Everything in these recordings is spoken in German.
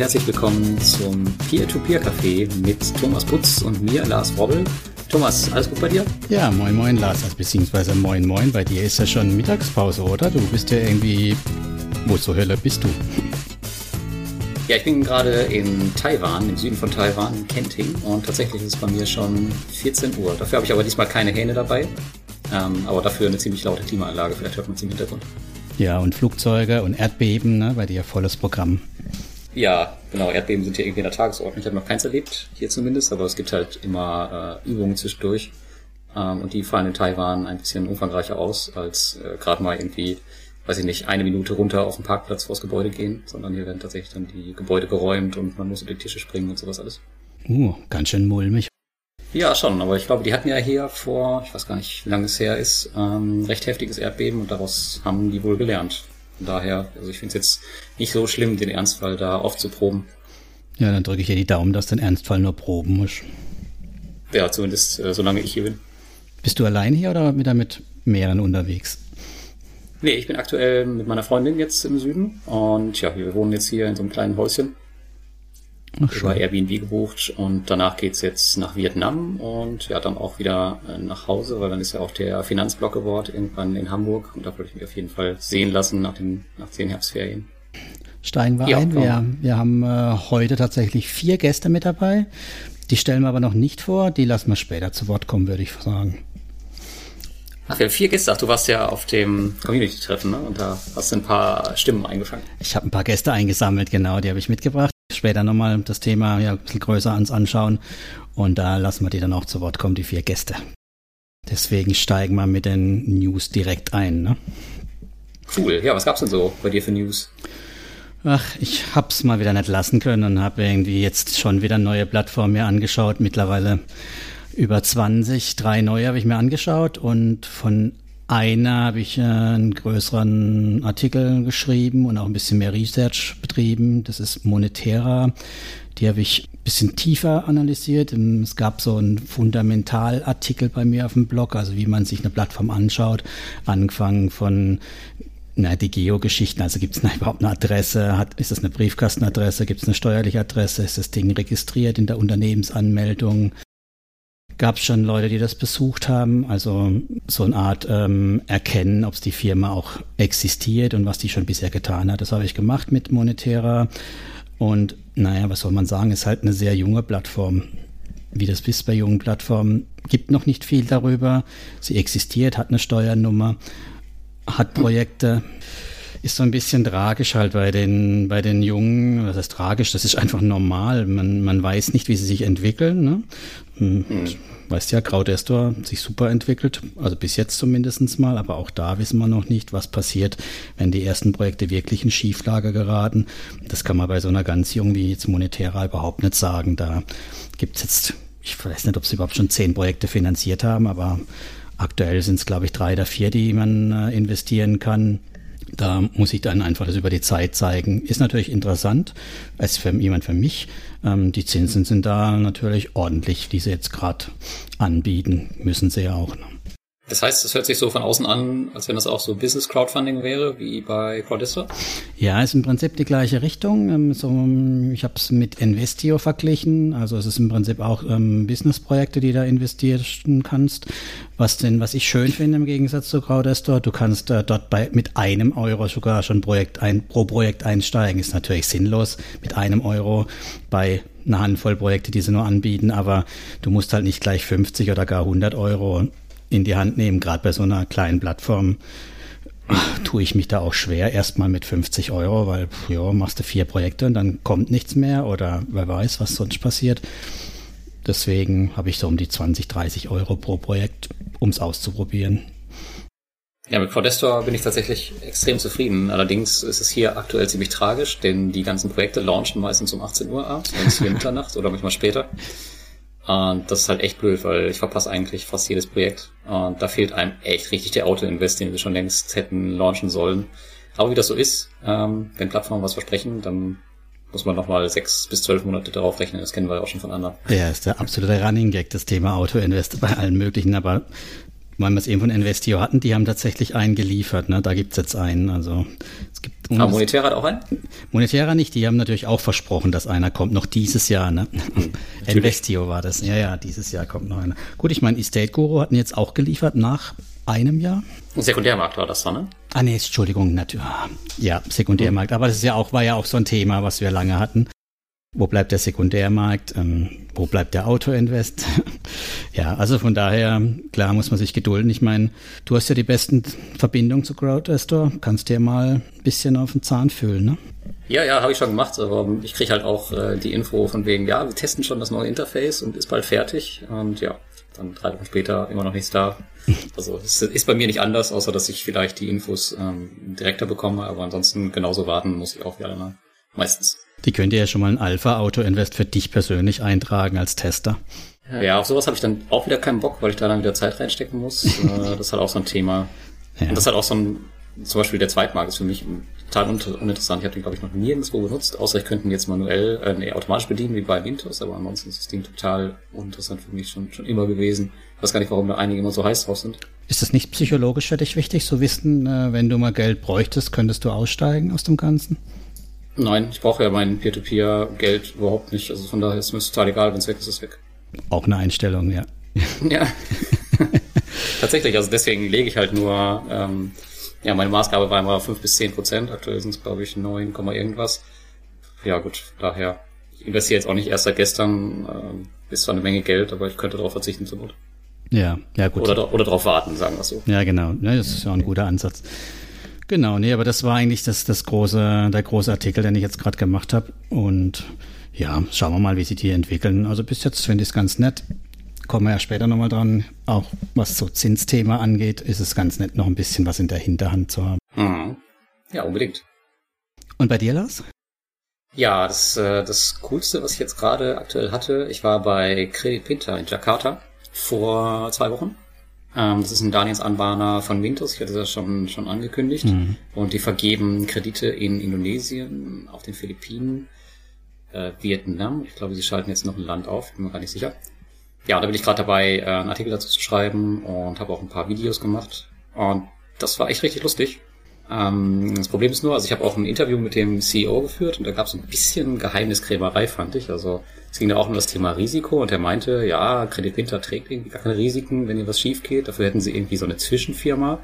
herzlich willkommen zum Peer-to-Peer-Café mit Thomas Putz und mir, Lars Robbel. Thomas, alles gut bei dir? Ja, moin moin Lars, also beziehungsweise moin moin, bei dir ist ja schon Mittagspause, oder? Du bist ja irgendwie, wo zur Hölle bist du? Ja, ich bin gerade in Taiwan, im Süden von Taiwan, in Kenting und tatsächlich ist es bei mir schon 14 Uhr. Dafür habe ich aber diesmal keine Hähne dabei, ähm, aber dafür eine ziemlich laute Klimaanlage, vielleicht hört man es im Hintergrund. Ja, und Flugzeuge und Erdbeben, ne, bei dir volles Programm. Ja, genau, Erdbeben sind hier irgendwie in der Tagesordnung. Ich habe noch keins erlebt, hier zumindest, aber es gibt halt immer äh, Übungen zwischendurch. Ähm, und die fallen in Taiwan ein bisschen umfangreicher aus, als äh, gerade mal irgendwie, weiß ich nicht, eine Minute runter auf den Parkplatz vors Gebäude gehen, sondern hier werden tatsächlich dann die Gebäude geräumt und man muss über die Tische springen und sowas alles. Uh, ganz schön mulmig. Ja, schon, aber ich glaube, die hatten ja hier vor, ich weiß gar nicht, wie lange es her ist, ähm, recht heftiges Erdbeben und daraus haben die wohl gelernt. Von daher, also ich finde es jetzt nicht so schlimm, den Ernstfall da aufzuproben. Ja, dann drücke ich dir die Daumen, dass du den Ernstfall nur proben musst. Ja, zumindest äh, solange ich hier bin. Bist du allein hier oder wieder mit mehreren unterwegs? Nee, ich bin aktuell mit meiner Freundin jetzt im Süden und ja, wir wohnen jetzt hier in so einem kleinen Häuschen. Ach, über Airbnb gebucht und danach geht's jetzt nach Vietnam und ja, dann auch wieder äh, nach Hause, weil dann ist ja auch der Finanzblock Award irgendwann in Hamburg und da wollte ich mich auf jeden Fall sehen lassen nach den, nach den Herbstferien. Steigen wir ja, ein. Wir, wir haben äh, heute tatsächlich vier Gäste mit dabei. Die stellen wir aber noch nicht vor, die lassen wir später zu Wort kommen, würde ich sagen. Ach, haben vier Gäste. Ach, du warst ja auf dem Community-Treffen, ne? Und da hast du ein paar Stimmen eingefangen. Ich habe ein paar Gäste eingesammelt, genau, die habe ich mitgebracht. Später nochmal das Thema ja, ein bisschen größer ans anschauen. Und da lassen wir die dann auch zu Wort kommen, die vier Gäste. Deswegen steigen wir mit den News direkt ein. Ne? Cool. Ja, was gab's denn so bei dir für News? Ach, ich hab's mal wieder nicht lassen können und habe irgendwie jetzt schon wieder neue Plattformen mir angeschaut. Mittlerweile über 20, drei neue habe ich mir angeschaut und von einer habe ich einen größeren Artikel geschrieben und auch ein bisschen mehr Research betrieben. Das ist Monetera. Die habe ich ein bisschen tiefer analysiert. Es gab so einen Fundamentalartikel bei mir auf dem Blog, also wie man sich eine Plattform anschaut, angefangen von na, die Geo-Geschichten, also gibt es überhaupt eine Adresse, hat, ist es eine Briefkastenadresse, gibt es eine steuerliche Adresse, ist das Ding registriert in der Unternehmensanmeldung, gab es schon Leute, die das besucht haben. Also so eine Art ähm, Erkennen, ob es die Firma auch existiert und was die schon bisher getan hat. Das habe ich gemacht mit Monetera. Und naja, was soll man sagen, ist halt eine sehr junge Plattform. Wie das ist bei jungen Plattformen, gibt noch nicht viel darüber. Sie existiert, hat eine Steuernummer, hat Projekte ist so ein bisschen tragisch halt bei den, bei den Jungen. Was heißt tragisch? Das ist einfach normal. Man, man weiß nicht, wie sie sich entwickeln. Ne? Hm. Mhm weißt ja, Crowdestor hat sich super entwickelt, also bis jetzt zumindest mal, aber auch da wissen wir noch nicht, was passiert, wenn die ersten Projekte wirklich in Schieflage geraten. Das kann man bei so einer ganz jungen wie jetzt Monetera überhaupt nicht sagen. Da gibt's jetzt, ich weiß nicht, ob sie überhaupt schon zehn Projekte finanziert haben, aber aktuell sind es, glaube ich, drei oder vier, die man äh, investieren kann. Da muss ich dann einfach das über die Zeit zeigen. Ist natürlich interessant, als für jemand für mich. Ähm, die Zinsen sind da natürlich ordentlich, die sie jetzt gerade anbieten, müssen sie ja auch. Ne? Das heißt, es hört sich so von außen an, als wenn das auch so Business Crowdfunding wäre, wie bei Crowdista? Ja, ist im Prinzip die gleiche Richtung. Ähm, so, ich habe es mit Investio verglichen. Also es ist im Prinzip auch ähm, Businessprojekte, die da investieren kannst. Was denn, was ich schön finde im Gegensatz zu Crowdestor, du kannst äh, dort bei mit einem Euro sogar schon Projekt ein, pro Projekt einsteigen. Ist natürlich sinnlos mit einem Euro bei einer Handvoll Projekte, die sie nur anbieten, aber du musst halt nicht gleich 50 oder gar 100 Euro in die Hand nehmen. Gerade bei so einer kleinen Plattform tue ich mich da auch schwer. Erstmal mit 50 Euro, weil ja, machst du vier Projekte und dann kommt nichts mehr oder wer weiß, was sonst passiert. Deswegen habe ich so um die 20, 30 Euro pro Projekt, um es auszuprobieren. Ja, mit Codestor bin ich tatsächlich extrem zufrieden. Allerdings ist es hier aktuell ziemlich tragisch, denn die ganzen Projekte launchen meistens um 18 Uhr abends, wenn es hier Mitternacht oder manchmal später. Und das ist halt echt blöd, weil ich verpasse eigentlich fast jedes Projekt. Und da fehlt einem echt richtig der Auto-Invest, den wir schon längst hätten launchen sollen. Aber wie das so ist, ähm, wenn Plattformen was versprechen, dann muss man nochmal sechs bis zwölf Monate darauf rechnen. Das kennen wir ja auch schon von anderen. Ja, ist der absolute Running Gag, das Thema Auto-Invest bei allen möglichen. Aber weil wir es eben von Investio hatten, die haben tatsächlich einen geliefert. Ne? Da gibt's jetzt einen. Also Es gibt Ah, Monetär hat auch einen? Monetera nicht, die haben natürlich auch versprochen, dass einer kommt, noch dieses Jahr, ne? Investio war das. Ja, ja, dieses Jahr kommt noch einer. Gut, ich meine, Estate Guru hatten jetzt auch geliefert nach einem Jahr. Ein Sekundärmarkt war das dann, ne? Ah nee, Entschuldigung, natürlich. Ja, Sekundärmarkt. Aber das ist ja auch, war ja auch so ein Thema, was wir lange hatten. Wo bleibt der Sekundärmarkt? Ähm, wo bleibt der Autoinvest? ja, also von daher, klar muss man sich gedulden. Ich meine, du hast ja die besten Verbindungen zu Crowdestor. Kannst dir mal ein bisschen auf den Zahn fühlen, ne? Ja, ja, habe ich schon gemacht, aber ich kriege halt auch äh, die Info von wegen, ja, wir testen schon das neue Interface und ist bald fertig. Und ja, dann drei Wochen später immer noch nichts da. Also es ist bei mir nicht anders, außer dass ich vielleicht die Infos ähm, direkter bekomme, aber ansonsten genauso warten muss ich auch wieder mal. Meistens. Die könnt ihr ja schon mal ein Alpha-Auto-Invest für dich persönlich eintragen als Tester. Ja, auf sowas habe ich dann auch wieder keinen Bock, weil ich da dann wieder Zeit reinstecken muss. Äh, das ist halt auch so ein Thema. Ja. Und das ist halt auch so ein, zum Beispiel der Zweitmarkt ist für mich total un- uninteressant. Ich habe den, glaube ich, noch nirgendwo benutzt, außer ich könnte ihn jetzt manuell, äh, nee, automatisch bedienen, wie bei Windows, aber ansonsten ist das Ding total uninteressant für mich schon, schon immer gewesen. Ich weiß gar nicht, warum da einige immer so heiß drauf sind. Ist das nicht psychologisch für dich wichtig, zu wissen, äh, wenn du mal Geld bräuchtest, könntest du aussteigen aus dem Ganzen? Nein, ich brauche ja mein Peer-to-Peer-Geld überhaupt nicht. Also von daher ist mir total egal, wenn es weg ist, ist es weg. Auch eine Einstellung, ja. Ja. Tatsächlich, also deswegen lege ich halt nur, ähm, ja, meine Maßgabe war immer 5 bis 10 Prozent. Aktuell sind es, glaube ich, 9, Komma irgendwas. Ja, gut, daher. Ich investiere jetzt auch nicht erst seit gestern, ähm, ist zwar eine Menge Geld, aber ich könnte darauf verzichten zur Not. Ja, ja gut. Oder, oder darauf warten, sagen wir es so. Ja, genau. Ja, das ist ja ein guter Ansatz. Genau, nee, aber das war eigentlich das, das große, der große Artikel, den ich jetzt gerade gemacht habe. Und ja, schauen wir mal, wie sich die entwickeln. Also bis jetzt finde ich es ganz nett. Kommen wir ja später nochmal dran. Auch was so Zinsthema angeht, ist es ganz nett, noch ein bisschen was in der Hinterhand zu haben. Mhm. Ja, unbedingt. Und bei dir, Lars? Ja, das, äh, das Coolste, was ich jetzt gerade aktuell hatte, ich war bei Credit Pinter in Jakarta vor zwei Wochen. Ähm, das ist ein Darlehensanbahner von Windows, ich hatte das schon, schon angekündigt. Mhm. Und die vergeben Kredite in Indonesien, auf den Philippinen, äh, Vietnam. Ich glaube, sie schalten jetzt noch ein Land auf, bin mir gar nicht sicher. Ja, da bin ich gerade dabei, äh, einen Artikel dazu zu schreiben und habe auch ein paar Videos gemacht. Und das war echt richtig lustig. Ähm, das Problem ist nur, also ich habe auch ein Interview mit dem CEO geführt und da gab es ein bisschen Geheimniskrämerei, fand ich. Also es ging da auch um das Thema Risiko und er meinte, ja, Credit Pinter trägt irgendwie gar keine Risiken, wenn hier was schief geht. Dafür hätten sie irgendwie so eine Zwischenfirma.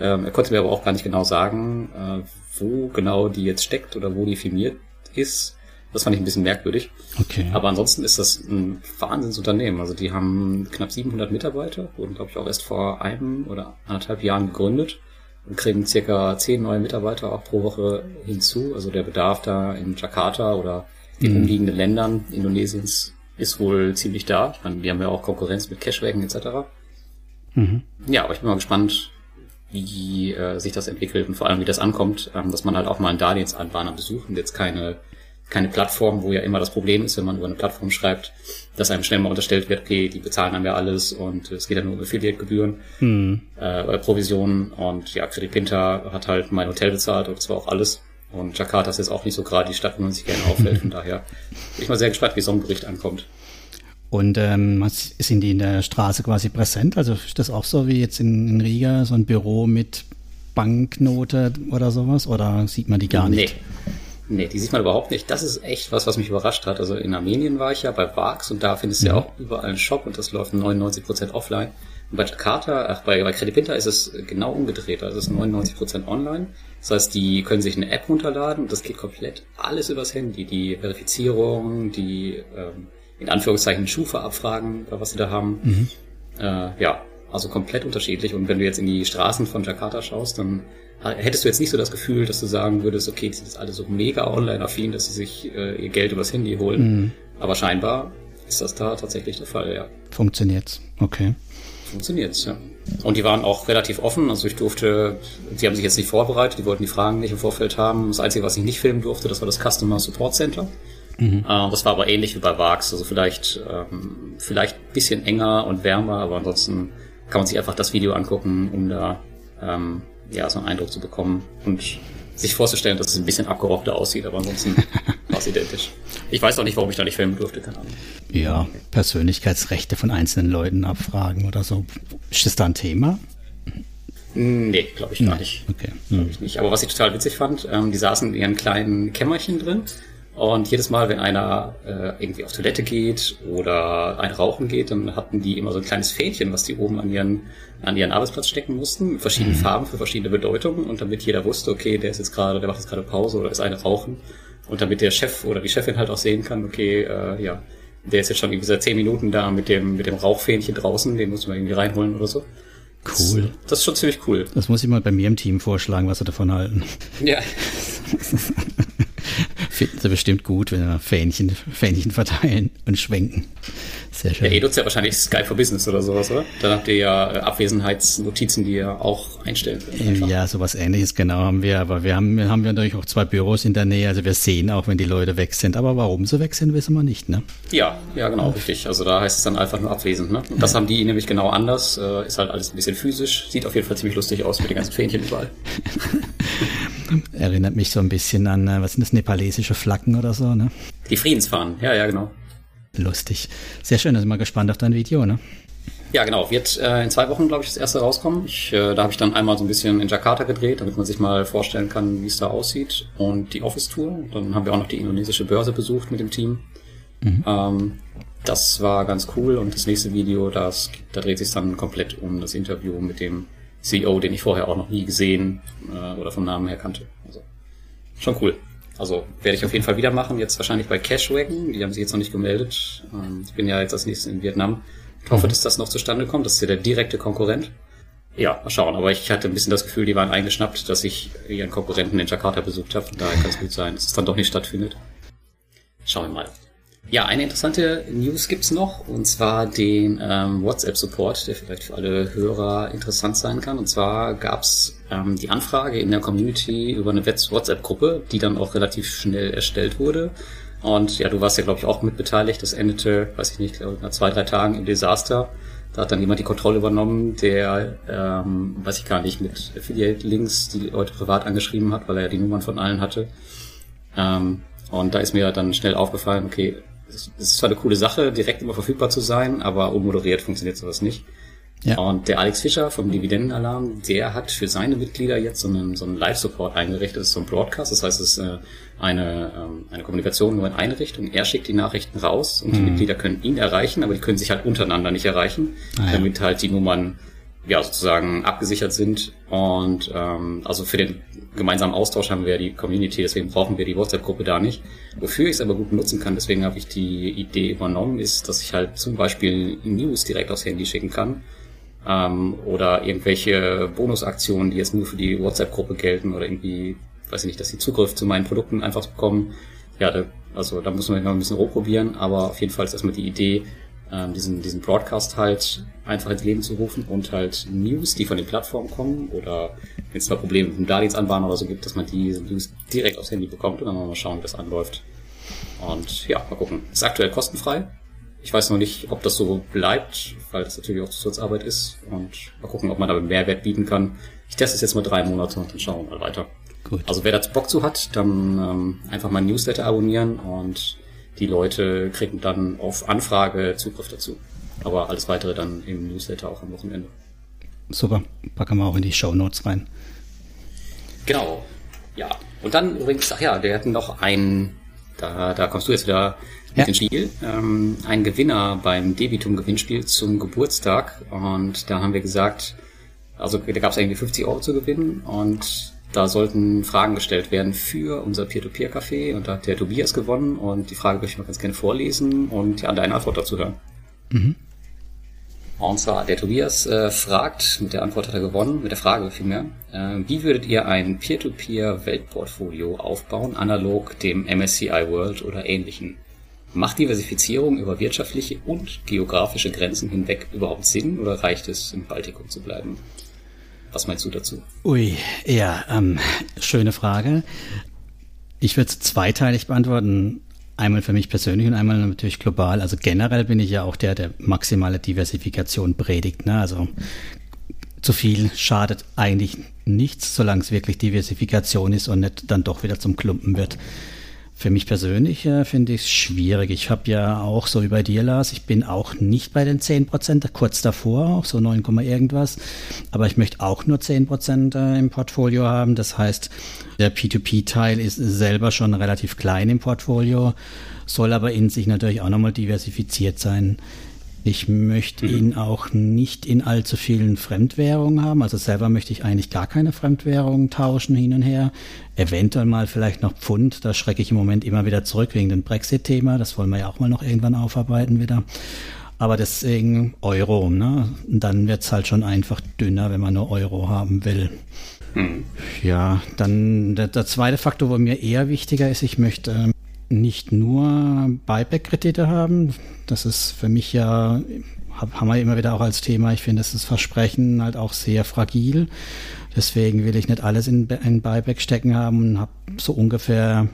Ähm, er konnte mir aber auch gar nicht genau sagen, äh, wo genau die jetzt steckt oder wo die firmiert ist. Das fand ich ein bisschen merkwürdig. Okay. Aber ansonsten ist das ein Wahnsinnsunternehmen. Also die haben knapp 700 Mitarbeiter, wurden glaube ich auch erst vor einem oder anderthalb Jahren gegründet und kriegen circa 10 neue Mitarbeiter auch pro Woche hinzu. Also der Bedarf da in Jakarta oder den Mhm. umliegenden Ländern Indonesiens ist wohl ziemlich da. Ich meine, die haben ja auch Konkurrenz mit Cashwagen etc. Mhm. Ja, aber ich bin mal gespannt, wie äh, sich das entwickelt und vor allem, wie das ankommt, ähm, dass man halt auch mal einen Darlehensanbahner besucht und jetzt keine, keine Plattform, wo ja immer das Problem ist, wenn man über eine Plattform schreibt, dass einem schnell mal unterstellt wird, okay, die bezahlen einem ja alles und es geht ja nur um Affiliate-Gebühren, Mhm. äh, Provisionen und ja, Pinter hat halt mein Hotel bezahlt und das war auch alles. Und Jakarta ist jetzt auch nicht so gerade die Stadt, wo man sich gerne aufhält, von daher bin ich mal sehr gespannt, wie so ein Bericht ankommt. Und ähm, sind die in der Straße quasi präsent? Also ist das auch so wie jetzt in, in Riga, so ein Büro mit Banknote oder sowas? Oder sieht man die gar nicht? Nee. Nee, die sieht man überhaupt nicht. Das ist echt was, was mich überrascht hat. Also in Armenien war ich ja bei Vax und da findest du ja auch überall einen Shop und das läuft 99% offline. Und bei Jakarta, ach, bei, bei Credit Pinter ist es genau umgedreht. Also es ist 99% online. Das heißt, die können sich eine App runterladen und das geht komplett alles übers Handy. Die Verifizierung, die ähm, in Anführungszeichen Schufa-Abfragen, was sie da haben. Äh, ja, also komplett unterschiedlich. Und wenn du jetzt in die Straßen von Jakarta schaust, dann hättest du jetzt nicht so das Gefühl, dass du sagen würdest, okay, die sind jetzt alle so mega online-affin, dass sie sich äh, ihr Geld übers Handy holen. Aber scheinbar ist das da tatsächlich der Fall, ja. Funktioniert's. Okay. Funktioniert's, ja. Und die waren auch relativ offen, also ich durfte, die haben sich jetzt nicht vorbereitet, die wollten die Fragen nicht im Vorfeld haben. Das Einzige, was ich nicht filmen durfte, das war das Customer Support Center. Äh, das war aber ähnlich wie bei VAX, also vielleicht, ähm, vielleicht ein bisschen enger und wärmer, aber ansonsten kann man sich einfach das Video angucken, um da ähm, ja, so einen Eindruck zu bekommen und sich vorzustellen, dass es ein bisschen abgerockter aussieht, aber ansonsten war es identisch. Ich weiß auch nicht, warum ich da nicht filmen durfte, keine Ahnung. Ja, Persönlichkeitsrechte von einzelnen Leuten abfragen oder so. Ist das da ein Thema? Nee, glaube ich gar nicht. Okay. Glaube ich nicht. Aber was ich total witzig fand, ähm, die saßen in ihren kleinen Kämmerchen drin und jedes Mal, wenn einer äh, irgendwie auf Toilette geht oder ein Rauchen geht, dann hatten die immer so ein kleines Fähnchen, was die oben an ihren, an ihren Arbeitsplatz stecken mussten, mit verschiedenen mhm. Farben für verschiedene Bedeutungen und damit jeder wusste, okay, der ist jetzt gerade, der macht jetzt gerade Pause oder ist eine rauchen und damit der Chef oder die Chefin halt auch sehen kann, okay, äh, ja, der ist jetzt schon irgendwie seit zehn Minuten da mit dem, mit dem Rauchfähnchen draußen, den muss man irgendwie reinholen oder so. Cool. Das, das ist schon ziemlich cool. Das muss ich mal bei mir im Team vorschlagen, was sie davon halten. Ja. Finden sie bestimmt gut, wenn wir Fähnchen, Fähnchen verteilen und schwenken. Sehr schön. Ja, ihr nutzt ja wahrscheinlich Skype for Business oder sowas, oder? Da habt ihr ja äh, Abwesenheitsnotizen, die ihr auch einstellen könnt. Ja, sowas ähnliches genau haben wir. Aber wir haben, haben wir natürlich auch zwei Büros in der Nähe. Also wir sehen auch, wenn die Leute weg sind. Aber warum sie weg sind, wissen wir nicht, ne? Ja, ja, genau, richtig. Also da heißt es dann einfach nur abwesend, ne? Und das ja. haben die nämlich genau anders. Äh, ist halt alles ein bisschen physisch. Sieht auf jeden Fall ziemlich lustig aus mit den ganzen Fähnchen überall. Erinnert mich so ein bisschen an, äh, was sind das, nepalesische Flaggen oder so, ne? Die Friedensfahnen, ja, ja, genau. Lustig. Sehr schön, da sind wir gespannt auf dein Video, ne? Ja, genau. Wird äh, in zwei Wochen, glaube ich, das erste rauskommen. Ich, äh, da habe ich dann einmal so ein bisschen in Jakarta gedreht, damit man sich mal vorstellen kann, wie es da aussieht. Und die Office-Tour. Dann haben wir auch noch die indonesische Börse besucht mit dem Team. Mhm. Ähm, das war ganz cool. Und das nächste Video, das, da dreht sich dann komplett um das Interview mit dem CEO, den ich vorher auch noch nie gesehen äh, oder vom Namen her kannte. Also schon cool. Also werde ich auf jeden Fall wieder machen. Jetzt wahrscheinlich bei Cashwagon. Die haben sich jetzt noch nicht gemeldet. Ähm, ich bin ja jetzt als nächstes in Vietnam. Ich hoffe, mhm. dass das noch zustande kommt. Das ist ja der direkte Konkurrent. Ja, mal schauen. Aber ich hatte ein bisschen das Gefühl, die waren eingeschnappt, dass ich ihren Konkurrenten in Jakarta besucht habe. Daher kann es gut sein, dass es dann doch nicht stattfindet. Schauen wir mal. Ja, eine interessante News gibt's noch, und zwar den ähm, WhatsApp-Support, der vielleicht für alle Hörer interessant sein kann. Und zwar gab's ähm, die Anfrage in der Community über eine WhatsApp-Gruppe, die dann auch relativ schnell erstellt wurde. Und ja, du warst ja, glaube ich, auch mitbeteiligt. Das endete, weiß ich nicht, glaube nach zwei, drei Tagen im Desaster. Da hat dann jemand die Kontrolle übernommen, der, ähm, weiß ich gar nicht, mit Affiliate-Links die Leute privat angeschrieben hat, weil er ja die Nummern von allen hatte. Ähm, und da ist mir dann schnell aufgefallen, okay, es ist zwar eine coole Sache, direkt immer verfügbar zu sein, aber unmoderiert funktioniert sowas nicht. Ja. Und der Alex Fischer vom Dividendenalarm, der hat für seine Mitglieder jetzt so einen, so einen Live-Support eingerichtet, das ist so ein Broadcast, das heißt, es ist äh, eine, ähm, eine Kommunikation nur in eine Richtung. Er schickt die Nachrichten raus und die mhm. Mitglieder können ihn erreichen, aber die können sich halt untereinander nicht erreichen, ah, ja. damit halt die Nummern ja sozusagen abgesichert sind. Und ähm, also für den gemeinsamen Austausch haben wir die Community, deswegen brauchen wir die WhatsApp-Gruppe da nicht. Wofür ich es aber gut nutzen kann, deswegen habe ich die Idee übernommen, ist, dass ich halt zum Beispiel News direkt aufs Handy schicken kann. Ähm, oder irgendwelche Bonusaktionen, die jetzt nur für die WhatsApp-Gruppe gelten oder irgendwie, weiß ich nicht, dass sie Zugriff zu meinen Produkten einfach bekommen. Ja, also da muss man noch ein bisschen rumprobieren, aber auf jeden Fall ist erstmal die Idee, ähm, diesen, diesen Broadcast halt einfach ins Leben zu rufen und halt News, die von den Plattformen kommen oder wenn es da Probleme mit dem Darlehensanbahn oder so gibt, dass man die News direkt aufs Handy bekommt und dann mal schauen, wie das anläuft. Und ja, mal gucken. Ist aktuell kostenfrei. Ich weiß noch nicht, ob das so bleibt, weil das natürlich auch Zusatzarbeit ist. Und mal gucken, ob man da Mehrwert bieten kann. Ich teste es jetzt mal drei Monate und dann schauen wir mal weiter. Gut. Also wer da Bock zu hat, dann ähm, einfach mal Newsletter abonnieren und die Leute kriegen dann auf Anfrage Zugriff dazu. Aber alles weitere dann im Newsletter auch am Wochenende. Super, packen wir auch in die Show Notes rein. Genau, ja. Und dann übrigens, ach ja, wir hatten noch einen, da, da kommst du jetzt wieder mit ja. ins Spiel, ähm, ein Gewinner beim Debitum-Gewinnspiel zum Geburtstag. Und da haben wir gesagt, also da gab es irgendwie 50 Euro zu gewinnen und da sollten Fragen gestellt werden für unser Peer-to-Peer-Café und da hat der Tobias gewonnen und die Frage möchte ich mal ganz gerne vorlesen und ja, deine Antwort dazu hören. Mhm. Und zwar, der Tobias äh, fragt, mit der Antwort hat er gewonnen, mit der Frage vielmehr, äh, wie würdet ihr ein Peer-to-Peer-Weltportfolio aufbauen, analog dem MSCI World oder ähnlichen? Macht Diversifizierung über wirtschaftliche und geografische Grenzen hinweg überhaupt Sinn oder reicht es, im Baltikum zu bleiben? Was meinst du dazu? Ui, ja, ähm, schöne Frage. Ich würde es zweiteilig beantworten. Einmal für mich persönlich und einmal natürlich global. Also generell bin ich ja auch der, der maximale Diversifikation predigt. Ne? Also zu viel schadet eigentlich nichts, solange es wirklich Diversifikation ist und nicht dann doch wieder zum Klumpen wird. Für mich persönlich äh, finde ich es schwierig. Ich habe ja auch so über dir, Lars, ich bin auch nicht bei den 10 Prozent, kurz davor, auch so 9, irgendwas. Aber ich möchte auch nur 10 Prozent äh, im Portfolio haben. Das heißt, der P2P-Teil ist selber schon relativ klein im Portfolio, soll aber in sich natürlich auch nochmal diversifiziert sein. Ich möchte ihn auch nicht in allzu vielen Fremdwährungen haben. Also selber möchte ich eigentlich gar keine Fremdwährungen tauschen hin und her. Eventuell mal vielleicht noch Pfund. Da schrecke ich im Moment immer wieder zurück wegen dem Brexit-Thema. Das wollen wir ja auch mal noch irgendwann aufarbeiten wieder. Aber deswegen Euro. Ne? Dann wird's halt schon einfach dünner, wenn man nur Euro haben will. Mhm. Ja, dann der, der zweite Faktor, wo mir eher wichtiger ist, ich möchte ähm, nicht nur Buyback-Kredite haben. Das ist für mich ja, haben wir immer wieder auch als Thema. Ich finde, das ist Versprechen halt auch sehr fragil. Deswegen will ich nicht alles in ein Buyback stecken haben und habe so ungefähr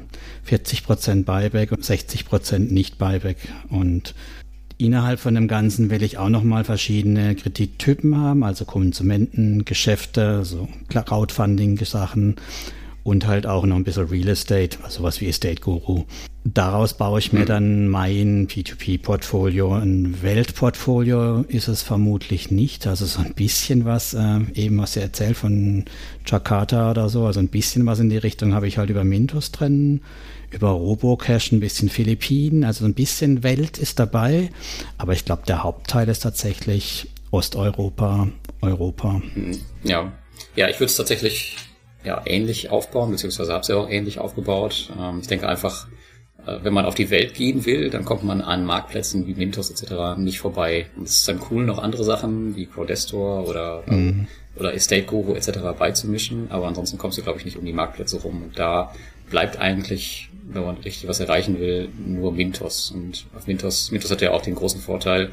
40 Prozent Buyback und 60 Prozent nicht Buyback. Und innerhalb von dem Ganzen will ich auch nochmal verschiedene Kredittypen haben, also Konsumenten, Geschäfte, so Crowdfunding-Sachen und halt auch noch ein bisschen Real Estate, also was wie Estate Guru. Daraus baue ich mir mhm. dann mein P2P-Portfolio. Ein Weltportfolio ist es vermutlich nicht. Also so ein bisschen was, äh, eben was ihr erzählt von Jakarta oder so, also ein bisschen was in die Richtung habe ich halt über Mintos drin, über Robocash ein bisschen Philippinen, also ein bisschen Welt ist dabei. Aber ich glaube, der Hauptteil ist tatsächlich Osteuropa, Europa. Mhm. Ja, ja, ich würde es tatsächlich ja ähnlich aufbauen, beziehungsweise habe es ja auch ähnlich aufgebaut. Ähm, ich denke einfach, äh, wenn man auf die Welt gehen will, dann kommt man an Marktplätzen wie Mintos etc. nicht vorbei. Und es ist dann cool, noch andere Sachen wie Crowdestor oder, mhm. oder Estate Guru etc. beizumischen, aber ansonsten kommst du, glaube ich, nicht um die Marktplätze rum. Und da bleibt eigentlich, wenn man richtig was erreichen will, nur Mintos. Und auf Mintos, Mintos hat ja auch den großen Vorteil,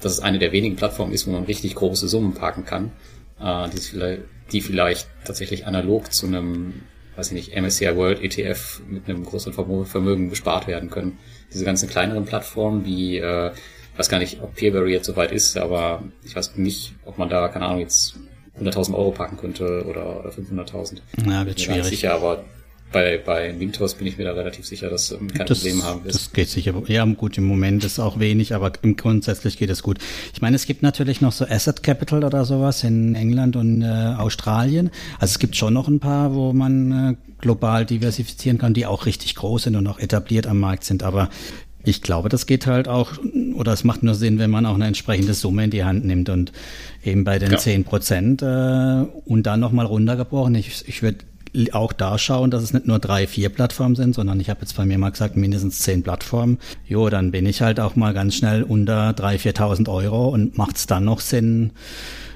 dass es eine der wenigen Plattformen ist, wo man richtig große Summen parken kann, äh, die, vielleicht, die vielleicht tatsächlich analog zu einem weiß ich nicht, MSCI World ETF mit einem größeren Vermögen bespart werden können. Diese ganzen kleineren Plattformen wie, äh, ich weiß gar nicht, ob Peerberry jetzt soweit ist, aber ich weiß nicht, ob man da, keine Ahnung, jetzt 100.000 Euro packen könnte oder, oder 500.000. Ja, wird schwierig. Sicher, aber bei, bei Mintos bin ich mir da relativ sicher, dass du kein das, Problem haben wirst. Das geht sicher. Ja, gut, im Moment ist auch wenig, aber im grundsätzlich geht es gut. Ich meine, es gibt natürlich noch so Asset Capital oder sowas in England und äh, Australien. Also es gibt schon noch ein paar, wo man äh, global diversifizieren kann, die auch richtig groß sind und auch etabliert am Markt sind. Aber ich glaube, das geht halt auch, oder es macht nur Sinn, wenn man auch eine entsprechende Summe in die Hand nimmt und eben bei den zehn ja. Prozent äh, und dann nochmal runtergebrochen. Ich, ich würde auch da schauen, dass es nicht nur drei, vier Plattformen sind, sondern ich habe jetzt bei mir mal gesagt, mindestens zehn Plattformen. Jo, dann bin ich halt auch mal ganz schnell unter drei, viertausend Euro und macht es dann noch Sinn,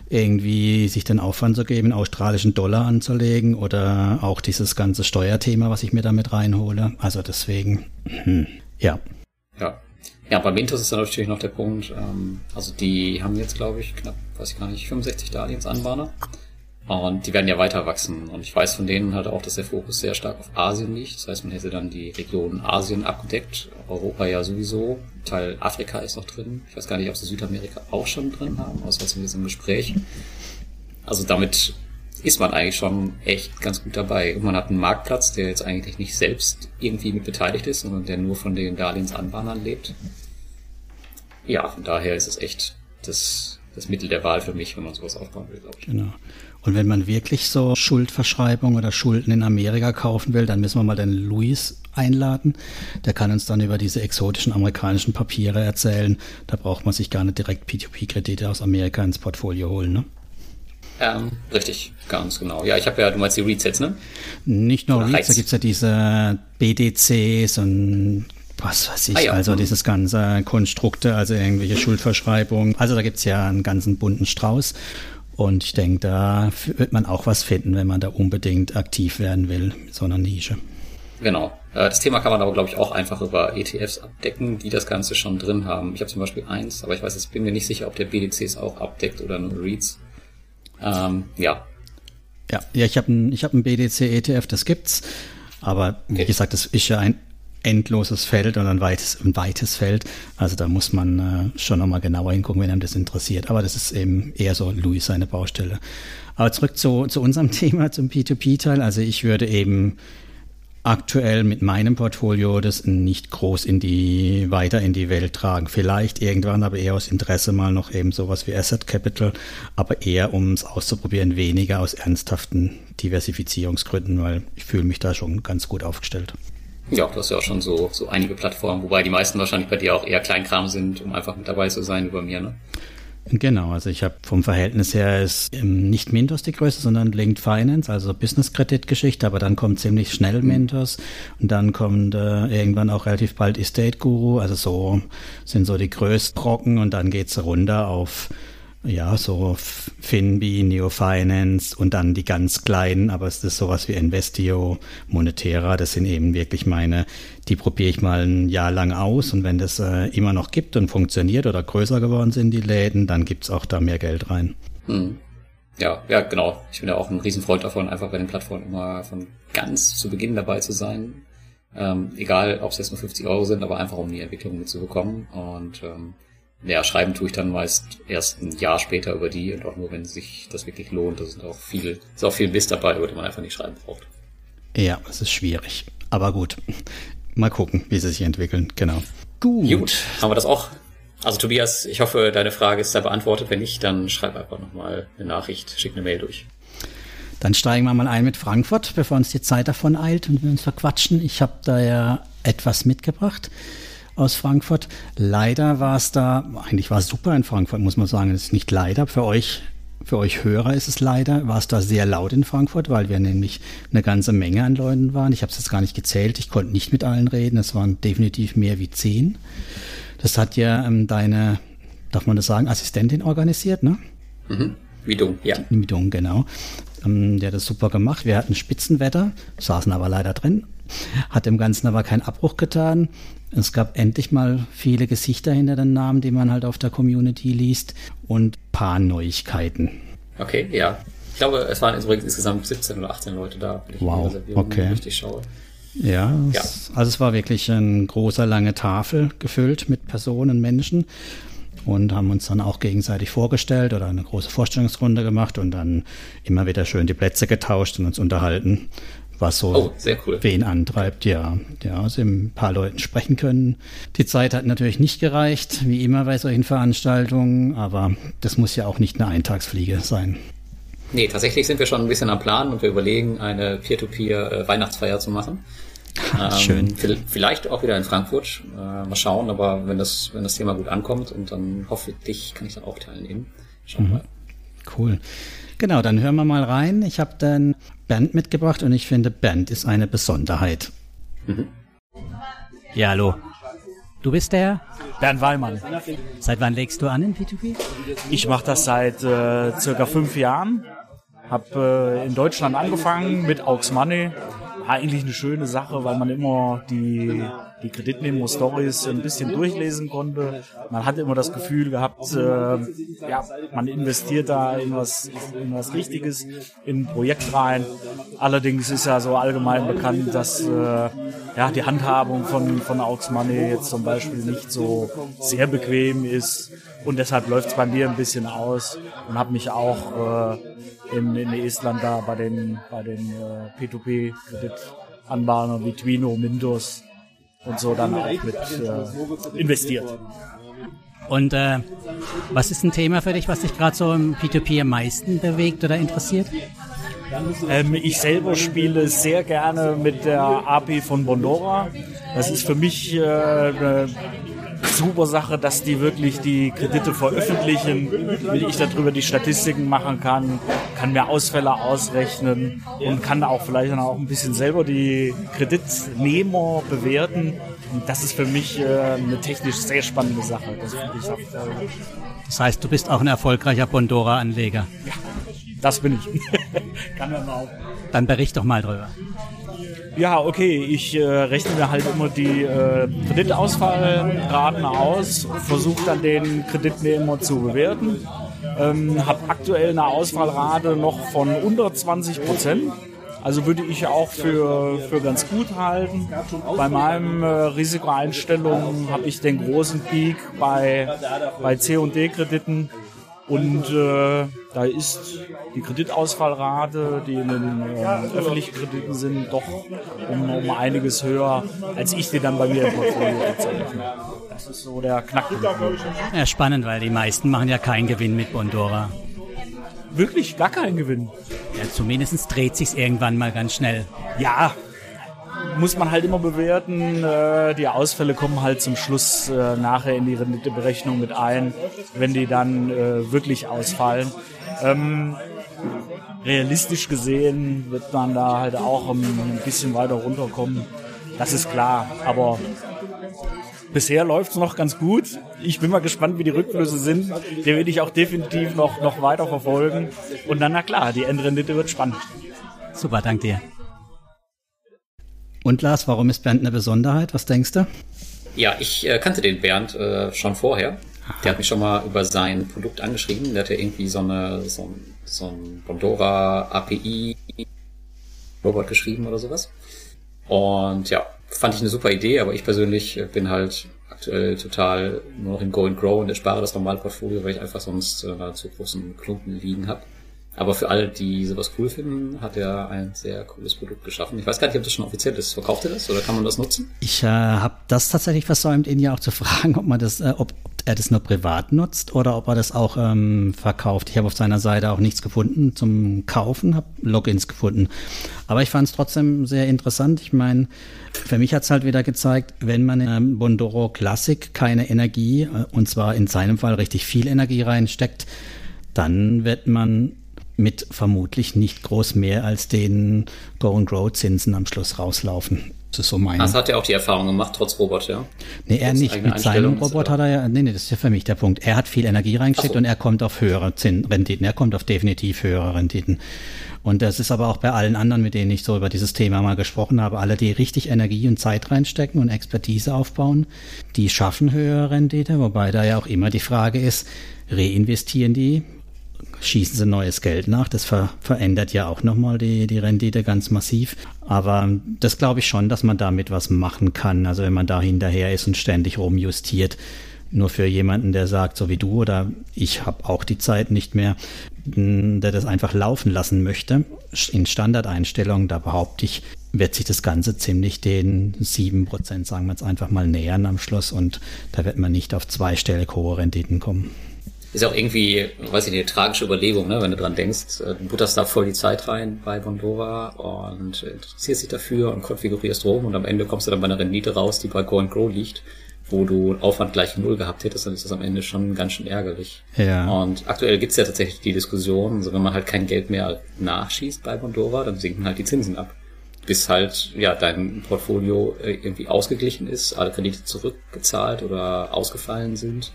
irgendwie sich den Aufwand zu geben, australischen Dollar anzulegen oder auch dieses ganze Steuerthema, was ich mir damit reinhole. Also deswegen, hm, ja. Ja. Ja, bei Mintos ist dann natürlich noch der Punkt, ähm, also die haben jetzt, glaube ich, knapp, weiß ich gar nicht, 65 Darlehensanbahner. Und die werden ja weiter wachsen. Und ich weiß von denen halt auch, dass der Fokus sehr stark auf Asien liegt. Das heißt, man hätte dann die Region Asien abgedeckt. Europa ja sowieso. Teil Afrika ist noch drin. Ich weiß gar nicht, ob sie Südamerika auch schon drin haben. War zumindest im Gespräch. Also damit ist man eigentlich schon echt ganz gut dabei. Und man hat einen Marktplatz, der jetzt eigentlich nicht selbst irgendwie mit beteiligt ist, sondern der nur von den Darlehensanbahnern lebt. Ja, von daher ist es echt das, das Mittel der Wahl für mich, wenn man sowas aufbauen will, glaube ich. Genau. Und wenn man wirklich so Schuldverschreibung oder Schulden in Amerika kaufen will, dann müssen wir mal den Luis einladen. Der kann uns dann über diese exotischen amerikanischen Papiere erzählen. Da braucht man sich gar nicht direkt P2P-Kredite aus Amerika ins Portfolio holen, ne? Ähm, richtig, ganz genau. Ja, ich habe ja, du meinst die REITs jetzt, ne? Nicht nur REITs, da gibt's ja diese BDCs und was weiß ich, ah, ja. also dieses ganze Konstrukte, also irgendwelche Schuldverschreibungen. Also da gibt's ja einen ganzen bunten Strauß. Und ich denke, da wird man auch was finden, wenn man da unbedingt aktiv werden will, in so einer Nische. Genau. Äh, das Thema kann man aber, glaube ich, auch einfach über ETFs abdecken, die das Ganze schon drin haben. Ich habe zum Beispiel eins, aber ich weiß, ich bin mir nicht sicher, ob der BDCs auch abdeckt oder nur REITs. Ähm, ja. Ja, ja, ich habe ein, ich hab ein BDC-ETF, das gibt's. Aber wie okay. gesagt, das ist ja ein endloses Feld und ein weites, ein weites Feld. Also da muss man äh, schon nochmal genauer hingucken, wenn einem das interessiert. Aber das ist eben eher so Louis seine Baustelle. Aber zurück zu, zu unserem Thema, zum P2P-Teil. Also ich würde eben aktuell mit meinem Portfolio das nicht groß in die, weiter in die Welt tragen. Vielleicht irgendwann, aber eher aus Interesse mal noch eben sowas wie Asset Capital, aber eher um es auszuprobieren, weniger aus ernsthaften Diversifizierungsgründen, weil ich fühle mich da schon ganz gut aufgestellt. Ja, du hast ja auch schon so, so einige Plattformen, wobei die meisten wahrscheinlich bei dir auch eher Kleinkram sind, um einfach mit dabei zu sein, bei mir, ne? Genau, also ich habe vom Verhältnis her ist nicht Mintos die Größe, sondern Linked Finance, also Business-Kreditgeschichte, aber dann kommt ziemlich schnell Mintos und dann kommt äh, irgendwann auch relativ bald Estate Guru, also so sind so die größten Brocken und dann geht's runter auf ja, so Finbi, Neo Finance und dann die ganz kleinen, aber es ist sowas wie Investio, Monetera, das sind eben wirklich meine, die probiere ich mal ein Jahr lang aus und wenn das äh, immer noch gibt und funktioniert oder größer geworden sind die Läden, dann gibt's auch da mehr Geld rein. Hm. Ja, ja, genau. Ich bin ja auch ein Riesenfreund davon, einfach bei den Plattformen immer von ganz zu Beginn dabei zu sein. Ähm, egal, ob es jetzt nur 50 Euro sind, aber einfach um die Entwicklung mitzubekommen und ähm, ja, schreiben tue ich dann meist erst ein Jahr später über die und auch nur, wenn sich das wirklich lohnt. Da sind auch viel, ist auch viel Mist dabei, über den man einfach nicht schreiben braucht. Ja, es ist schwierig. Aber gut. Mal gucken, wie sie sich entwickeln. Genau. Gut. Gut, haben wir das auch. Also Tobias, ich hoffe, deine Frage ist da beantwortet. Wenn nicht, dann schreib einfach nochmal eine Nachricht, schick eine Mail durch. Dann steigen wir mal ein mit Frankfurt, bevor uns die Zeit davon eilt und wir uns verquatschen. Ich habe da ja etwas mitgebracht aus Frankfurt. Leider war es da, eigentlich war es super in Frankfurt, muss man sagen. Es ist nicht leider für euch. Für euch Hörer ist es leider, war es da sehr laut in Frankfurt, weil wir nämlich eine ganze Menge an Leuten waren. Ich habe es jetzt gar nicht gezählt, ich konnte nicht mit allen reden, es waren definitiv mehr wie zehn. Das hat ja ähm, deine, darf man das sagen, Assistentin organisiert, ne? Mhm. Widung, ja. Widung, genau. Ähm, der hat das super gemacht. Wir hatten Spitzenwetter, saßen aber leider drin, hat dem Ganzen aber keinen Abbruch getan. Es gab endlich mal viele Gesichter hinter den Namen, die man halt auf der Community liest und paar Neuigkeiten. Okay, ja. Ich glaube, es waren übrigens insgesamt 17 oder 18 Leute da, wenn ich wow, okay. richtig schaue. Ja, ja. Es, also es war wirklich eine große, lange Tafel gefüllt mit Personen, Menschen und haben uns dann auch gegenseitig vorgestellt oder eine große Vorstellungsrunde gemacht und dann immer wieder schön die Plätze getauscht und uns unterhalten was so oh, cool. wen antreibt. Ja, ja, also ein paar Leuten sprechen können. Die Zeit hat natürlich nicht gereicht, wie immer bei solchen Veranstaltungen, aber das muss ja auch nicht eine Eintagsfliege sein. Nee, tatsächlich sind wir schon ein bisschen am Plan und wir überlegen, eine Peer-to-Peer-Weihnachtsfeier zu machen. Ähm, Schön. Vielleicht auch wieder in Frankfurt. Äh, mal schauen, aber wenn das, wenn das Thema gut ankommt und dann hoffentlich kann ich dann auch teilnehmen. Schauen mhm. mal. Cool. Genau, dann hören wir mal rein. Ich habe dann Bernd mitgebracht und ich finde, Bernd ist eine Besonderheit. Mhm. Ja, hallo. Du bist der? Bernd Weimann. Seit wann legst du an in P2P? Ich mache das seit äh, circa fünf Jahren. Habe äh, in Deutschland angefangen mit Aux Money. Eigentlich eine schöne Sache, weil man immer die die Kreditnehmer-Stories ein bisschen durchlesen konnte. Man hatte immer das Gefühl gehabt, äh, ja, man investiert da in was, in was Richtiges, in ein Projekt rein. Allerdings ist ja so allgemein bekannt, dass äh, ja, die Handhabung von, von Aux Money jetzt zum Beispiel nicht so sehr bequem ist. Und deshalb läuft es bei mir ein bisschen aus und habe mich auch äh, in, in Estland da bei den, bei den äh, P2P-Kreditanbahnern wie Twino, Mintos und so dann auch mit äh, investiert. Und äh, was ist ein Thema für dich, was dich gerade so im P2P am meisten bewegt oder interessiert? Ähm, ich selber spiele sehr gerne mit der API von Bondora. Das ist für mich äh, eine super Sache, dass die wirklich die Kredite veröffentlichen, wie ich darüber die Statistiken machen kann, kann mir Ausfälle ausrechnen und kann auch vielleicht dann auch ein bisschen selber die Kreditnehmer bewerten. Und das ist für mich äh, eine technisch sehr spannende Sache. Das, das heißt, du bist auch ein erfolgreicher Bondora-Anleger. Ja, das bin ich. kann man auch. Dann bericht doch mal drüber. Ja, okay, ich äh, rechne mir halt immer die äh, Kreditausfallraten aus, versuche dann den Kreditnehmer zu bewerten. Ähm, habe aktuell eine Ausfallrate noch von unter 20 Prozent. Also würde ich auch für, für ganz gut halten. Bei meinem äh, Risikoeinstellung habe ich den großen Peak bei, bei C&D-Krediten Und äh, da ist die Kreditausfallrate, die in den äh, öffentlichen Krediten sind, doch um, um einiges höher, als ich sie dann bei mir im Portfolio erzeuge. Das ist so der Knackpunkt. Ja, spannend, weil die meisten machen ja keinen Gewinn mit Bondora. Wirklich gar keinen Gewinn. Ja, zumindest dreht sich's irgendwann mal ganz schnell. Ja, muss man halt immer bewerten. Äh, die Ausfälle kommen halt zum Schluss äh, nachher in die Renditeberechnung mit ein, wenn die dann äh, wirklich ausfallen. Ähm, realistisch gesehen wird man da halt auch ein bisschen weiter runterkommen. Das ist klar. Aber bisher läuft es noch ganz gut. Ich bin mal gespannt, wie die Rückflüsse sind. Den werde ich auch definitiv noch, noch weiter verfolgen. Und dann, na klar, die Endrendite wird spannend. Super, dank dir. Und Lars, warum ist Bernd eine Besonderheit? Was denkst du? Ja, ich äh, kannte den Bernd äh, schon vorher. Der hat mich schon mal über sein Produkt angeschrieben. Der hat ja irgendwie so eine so ein, so ein Bondora API Robot geschrieben oder sowas. Und ja, fand ich eine super Idee, aber ich persönlich bin halt aktuell total nur noch in Go and Grow und erspare das normale Portfolio, weil ich einfach sonst äh, zu großen Klumpen liegen habe. Aber für alle, die sowas cool finden, hat er ein sehr cooles Produkt geschaffen. Ich weiß gar nicht, ob das schon offiziell ist. Verkauft er das oder kann man das nutzen? Ich äh, habe das tatsächlich versäumt, ihn ja auch zu fragen, ob man das, äh, ob, er das nur privat nutzt oder ob er das auch ähm, verkauft. Ich habe auf seiner Seite auch nichts gefunden zum Kaufen, habe Logins gefunden. Aber ich fand es trotzdem sehr interessant. Ich meine, für mich hat es halt wieder gezeigt, wenn man in ähm, Bondoro Classic keine Energie, äh, und zwar in seinem Fall richtig viel Energie reinsteckt, dann wird man mit vermutlich nicht groß mehr als den Go-and-Grow-Zinsen am Schluss rauslaufen. Das ist so mein. Das hat er auch die Erfahrung gemacht, trotz Robot, ja? Nee, er nicht. Mit seinem Robot hat er ja, nee, nee, das ist ja für mich der Punkt. Er hat viel Energie reingesteckt so. und er kommt auf höhere Zin Renditen. Er kommt auf definitiv höhere Renditen. Und das ist aber auch bei allen anderen, mit denen ich so über dieses Thema mal gesprochen habe, alle, die richtig Energie und Zeit reinstecken und Expertise aufbauen, die schaffen höhere Rendite, wobei da ja auch immer die Frage ist, reinvestieren die schießen sie neues Geld nach. Das ver verändert ja auch nochmal die, die Rendite ganz massiv. Aber das glaube ich schon, dass man damit was machen kann. Also wenn man da hinterher ist und ständig rumjustiert. Nur für jemanden, der sagt, so wie du oder ich habe auch die Zeit nicht mehr, der das einfach laufen lassen möchte, in Standardeinstellungen, da behaupte ich, wird sich das Ganze ziemlich den sieben Prozent, sagen wir jetzt einfach mal, nähern am Schluss und da wird man nicht auf zweistellig hohe Renditen kommen ist auch irgendwie, weiß ich nicht, eine tragische Überlegung, ne, wenn du dran denkst. Äh, du butterst da voll die Zeit rein bei Bondora und interessierst dich dafür und konfigurierst rum und am Ende kommst du dann bei einer Rendite raus, die bei Go and Grow liegt, wo du Aufwand gleich null gehabt hättest, dann ist das am Ende schon ganz schön ärgerlich. Ja. Und aktuell gibt's ja tatsächlich die Diskussion, also wenn man halt kein Geld mehr nachschießt bei Bondora, dann sinken halt die Zinsen ab. Bis halt, ja, dein Portfolio äh, irgendwie ausgeglichen ist, alle Kredite zurückgezahlt oder ausgefallen sind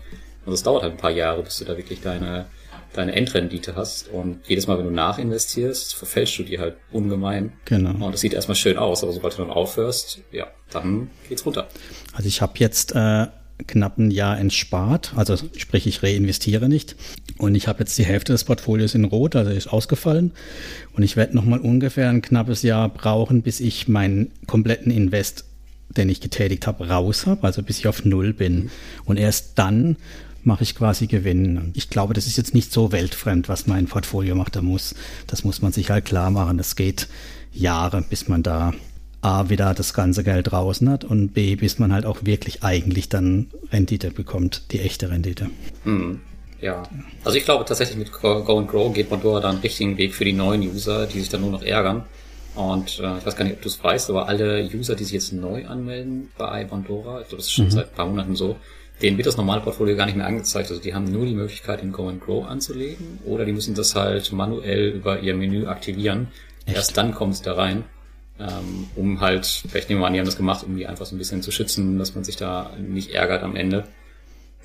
und es dauert halt ein paar Jahre, bis du da wirklich deine, deine Endrendite hast. Und jedes Mal, wenn du nachinvestierst, verfälschst du die halt ungemein. Genau. Und das sieht erstmal schön aus, aber sobald du dann aufhörst, ja, dann geht's runter. Also ich habe jetzt äh, knapp ein Jahr entspart, also sprich, ich reinvestiere nicht. Und ich habe jetzt die Hälfte des Portfolios in Rot, also ist ausgefallen. Und ich werde nochmal ungefähr ein knappes Jahr brauchen, bis ich meinen kompletten Invest, den ich getätigt habe, raus habe, also bis ich auf Null bin. Und erst dann mache ich quasi Gewinn. Ich glaube, das ist jetzt nicht so weltfremd, was mein Portfolio macht. Da muss, das muss man sich halt klar machen. Das geht Jahre, bis man da A, wieder das ganze Geld draußen hat und B, bis man halt auch wirklich eigentlich dann Rendite bekommt, die echte Rendite. Hm. Ja, also ich glaube tatsächlich mit Go and Grow geht man da einen richtigen Weg für die neuen User, die sich dann nur noch ärgern. Und äh, ich weiß gar nicht, ob du es weißt, aber alle User, die sich jetzt neu anmelden bei Bondora, ich glaube, das ist schon mhm. seit ein paar Monaten so, denen wird das normale Portfolio gar nicht mehr angezeigt. Also die haben nur die Möglichkeit, in Go and Grow anzulegen oder die müssen das halt manuell über ihr Menü aktivieren. Echt? Erst dann kommt es da rein, ähm, um halt, vielleicht nehmen wir an, die haben das gemacht, um die einfach so ein bisschen zu schützen, dass man sich da nicht ärgert am Ende.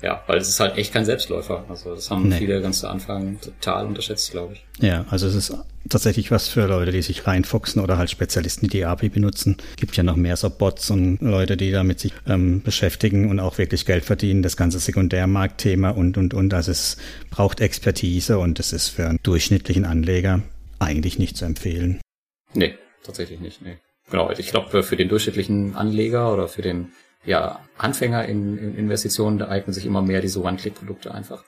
Ja, weil es ist halt echt kein Selbstläufer. Also das haben nee. viele ganz zu Anfang total unterschätzt, glaube ich. Ja, also es ist tatsächlich was für Leute, die sich reinfuchsen oder halt Spezialisten, die die API benutzen. Gibt ja noch mehr so Bots und Leute, die damit sich ähm, beschäftigen und auch wirklich Geld verdienen. Das ganze Sekundärmarktthema und, und, und. Also es braucht Expertise und es ist für einen durchschnittlichen Anleger eigentlich nicht zu empfehlen. Nee, tatsächlich nicht. Nee. Genau, ich glaube, für den durchschnittlichen Anleger oder für den ja, Anfänger in, in Investitionen, da eignen sich immer mehr diese One-Click-Produkte einfach.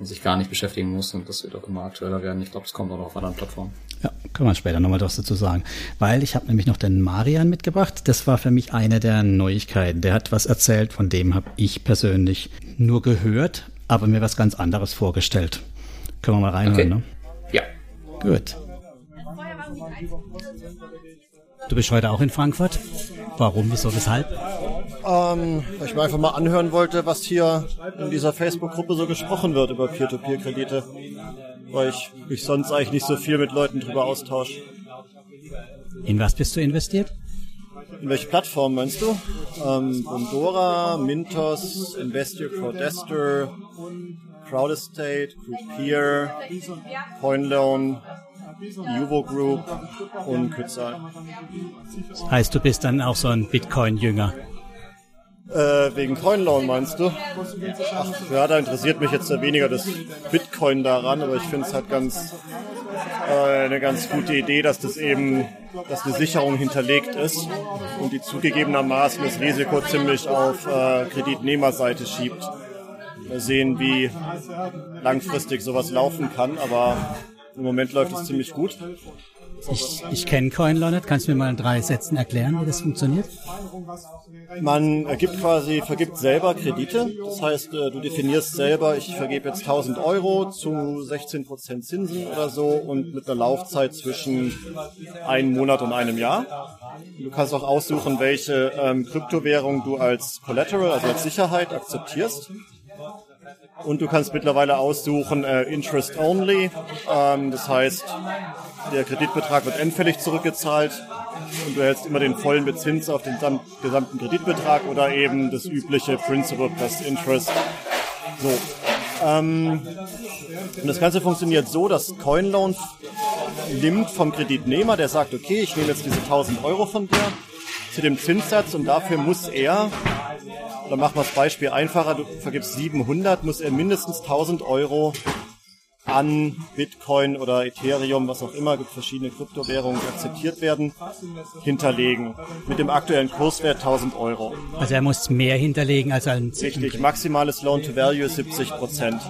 und sich gar nicht beschäftigen muss und das wird auch immer aktueller werden. Ich glaube, es kommt auch noch auf anderen Plattformen. Ja, können wir später nochmal was dazu sagen. Weil ich habe nämlich noch den Marian mitgebracht. Das war für mich eine der Neuigkeiten. Der hat was erzählt, von dem habe ich persönlich nur gehört, aber mir was ganz anderes vorgestellt. Können wir mal reinhören, okay. ne? Ja. Gut. Du bist heute auch in Frankfurt. Warum, wieso, weshalb? Ähm, weil ich mir einfach mal anhören wollte, was hier in dieser Facebook-Gruppe so gesprochen wird über Peer-to-Peer-Kredite. Weil ich mich sonst eigentlich nicht so viel mit Leuten drüber austausche. In was bist du investiert? In welche Plattform meinst du? Ähm, Bondora, Mintos, Investio Crowdester, Crowdestate, Groupier, CoinLoan, Juvo Group und Kützal. Heißt, du bist dann auch so ein Bitcoin-Jünger? Äh, wegen CoinLoan meinst du? Ach, ja, da interessiert mich jetzt weniger das Bitcoin daran, aber ich finde es halt ganz äh, eine ganz gute Idee, dass das eben, dass eine Sicherung hinterlegt ist und die zugegebenermaßen das Risiko ziemlich auf äh, Kreditnehmerseite schiebt. Wir sehen, wie langfristig sowas laufen kann, aber im Moment läuft es ziemlich gut. Ich, ich kenne CoinLonet. Kannst du mir mal in drei Sätzen erklären, wie das funktioniert? Man gibt quasi, vergibt selber Kredite. Das heißt, äh, du definierst selber, ich vergebe jetzt 1000 Euro zu 16% Zinsen oder so und mit einer Laufzeit zwischen einem Monat und einem Jahr. Du kannst auch aussuchen, welche ähm, Kryptowährung du als Collateral, also als Sicherheit akzeptierst. Und du kannst mittlerweile aussuchen äh, Interest Only. Ähm, das heißt, der Kreditbetrag wird endfällig zurückgezahlt und du erhältst immer den vollen Bezins auf den gesamten Kreditbetrag oder eben das übliche Principal plus Interest. So. Ähm, und das Ganze funktioniert so, dass CoinLoan nimmt vom Kreditnehmer, der sagt, okay, ich nehme jetzt diese 1000 Euro von dir zu dem Zinssatz und dafür muss er dann machen wir das Beispiel einfacher. Du vergibst 700, muss er mindestens 1000 Euro an Bitcoin oder Ethereum, was auch immer, gibt verschiedene Kryptowährungen, die akzeptiert werden, hinterlegen. Mit dem aktuellen Kurswert 1000 Euro. Also er muss mehr hinterlegen als ein Richtig, maximales Loan to Value ist 70 Prozent.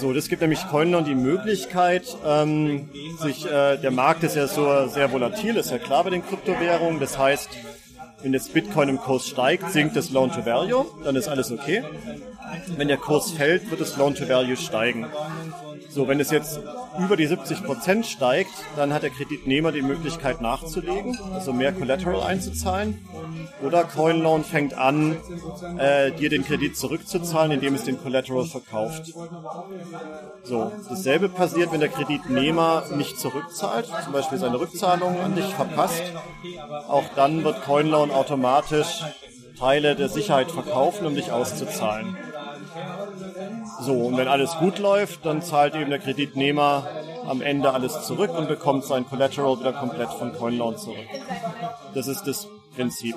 So, das gibt nämlich Coinloan die Möglichkeit, ähm, sich, äh, der Markt ist ja so sehr volatil, ist ja klar bei den Kryptowährungen. Das heißt, wenn jetzt Bitcoin im Kurs steigt, sinkt das Loan to Value, dann ist alles okay. Wenn der Kurs fällt, wird das Loan to Value steigen. So, wenn es jetzt über die 70 Prozent steigt, dann hat der Kreditnehmer die Möglichkeit nachzulegen, also mehr Collateral einzuzahlen. Oder CoinLoan fängt an, äh, dir den Kredit zurückzuzahlen, indem es den Collateral verkauft. So, dasselbe passiert, wenn der Kreditnehmer nicht zurückzahlt, zum Beispiel seine Rückzahlung an dich verpasst. Auch dann wird CoinLoan automatisch Teile der Sicherheit verkaufen, um dich auszuzahlen. So, und wenn alles gut läuft, dann zahlt eben der Kreditnehmer am Ende alles zurück und bekommt sein Collateral wieder komplett von CoinLoan zurück. Das ist das Prinzip.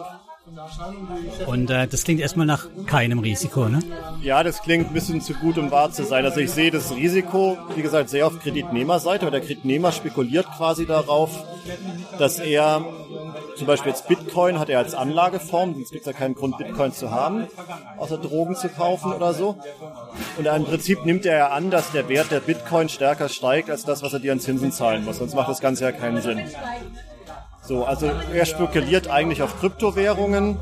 Und äh, das klingt erstmal nach keinem Risiko, ne? Ja, das klingt ein bisschen zu gut, um wahr zu sein. Also ich sehe das Risiko, wie gesagt, sehr auf Kreditnehmerseite, weil der Kreditnehmer spekuliert quasi darauf, dass er zum Beispiel jetzt Bitcoin hat er als Anlageform, sonst gibt es ja keinen Grund, Bitcoin zu haben, außer Drogen zu kaufen oder so. Und im Prinzip nimmt er ja an, dass der Wert der Bitcoin stärker steigt als das, was er dir an Zinsen zahlen muss. Sonst macht das Ganze ja keinen Sinn. So, also er spekuliert eigentlich auf Kryptowährungen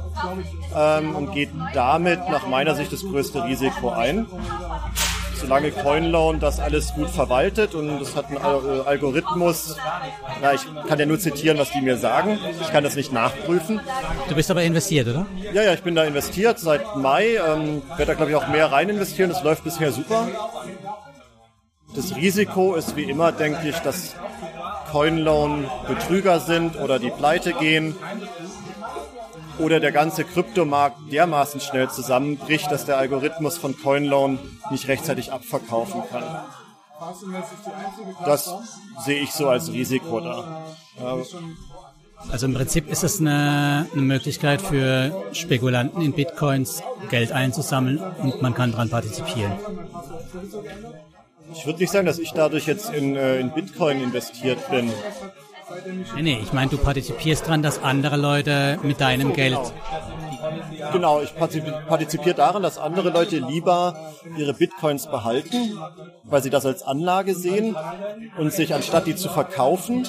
ähm, und geht damit nach meiner Sicht das größte Risiko ein. Solange CoinLoan das alles gut verwaltet und es hat einen Algorithmus, na, ich kann ja nur zitieren, was die mir sagen. Ich kann das nicht nachprüfen. Du bist aber investiert, oder? Ja, ja, ich bin da investiert seit Mai. Ähm, werde da glaube ich auch mehr rein investieren. Das läuft bisher super. Das Risiko ist wie immer, denke ich, dass Coinloan Betrüger sind oder die pleite gehen oder der ganze Kryptomarkt dermaßen schnell zusammenbricht, dass der Algorithmus von Coinloan nicht rechtzeitig abverkaufen kann. Das sehe ich so als Risiko da. Also im Prinzip ist es eine, eine, Möglichkeit für Spekulanten in Bitcoins Geld einzusammeln und man kann daran partizipieren. Ich würde nicht sagen, dass ich dadurch jetzt in, äh, in Bitcoin investiert bin. Nee, nee, ich meine, du partizipierst daran, dass andere Leute mit deinem Geld Genau, ich partizipiere daran, dass andere Leute lieber ihre Bitcoins behalten, weil sie das als Anlage sehen und sich anstatt die zu verkaufen,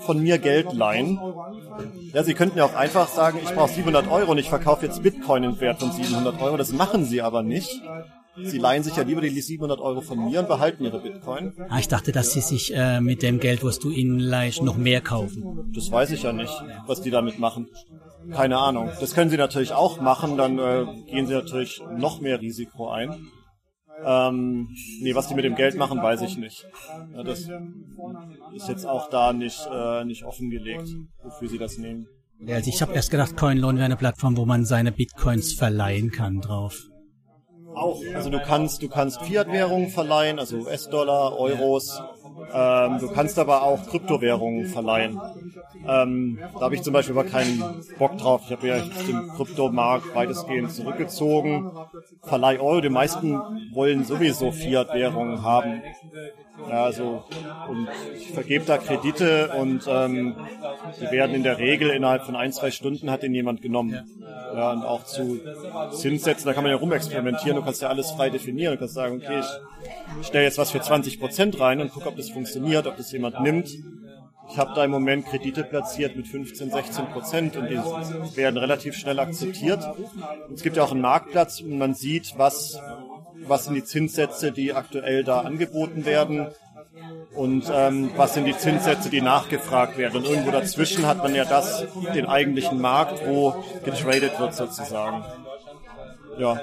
von mir Geld leihen. Ja, sie könnten ja auch einfach sagen, ich brauche 700 Euro und ich verkaufe jetzt Bitcoin im Wert von 700 Euro. Das machen sie aber nicht. Sie leihen sich ja lieber die 700 Euro von mir und behalten ihre Bitcoin. Ah, ich dachte, dass sie sich äh, mit dem Geld, was du ihnen leihst, noch mehr kaufen. Das weiß ich ja nicht, was die damit machen. Keine Ahnung. Das können sie natürlich auch machen, dann äh, gehen sie natürlich noch mehr Risiko ein. Ähm, nee, was die mit dem Geld machen, weiß ich nicht. Ja, das ist jetzt auch da nicht, äh, nicht offengelegt, wofür sie das nehmen. Ja, also ich habe erst gedacht, CoinLoan wäre eine Plattform, wo man seine Bitcoins verleihen kann drauf. Auch. Also du kannst, du kannst Fiat-Währungen verleihen, also US-Dollar, Euros. Ähm, du kannst aber auch Kryptowährungen verleihen. Ähm, da habe ich zum Beispiel aber keinen Bock drauf. Ich habe ja den Kryptomarkt weitestgehend zurückgezogen. Verleih Euro. Die meisten wollen sowieso Fiat-Währungen haben. Ja, also und ich vergebe da Kredite und ähm, die werden in der Regel innerhalb von ein, zwei Stunden hat den jemand genommen. Ja, und auch zu Zinssätzen, da kann man ja rumexperimentieren, du kannst ja alles frei definieren, du kannst sagen, okay, ich stelle jetzt was für 20 Prozent rein und gucke, ob das funktioniert, ob das jemand nimmt. Ich habe da im Moment Kredite platziert mit 15, 16 Prozent und die werden relativ schnell akzeptiert. Und es gibt ja auch einen Marktplatz und man sieht, was was sind die Zinssätze, die aktuell da angeboten werden und ähm, was sind die Zinssätze, die nachgefragt werden. Und irgendwo dazwischen hat man ja das, den eigentlichen Markt, wo getradet wird sozusagen. Ja.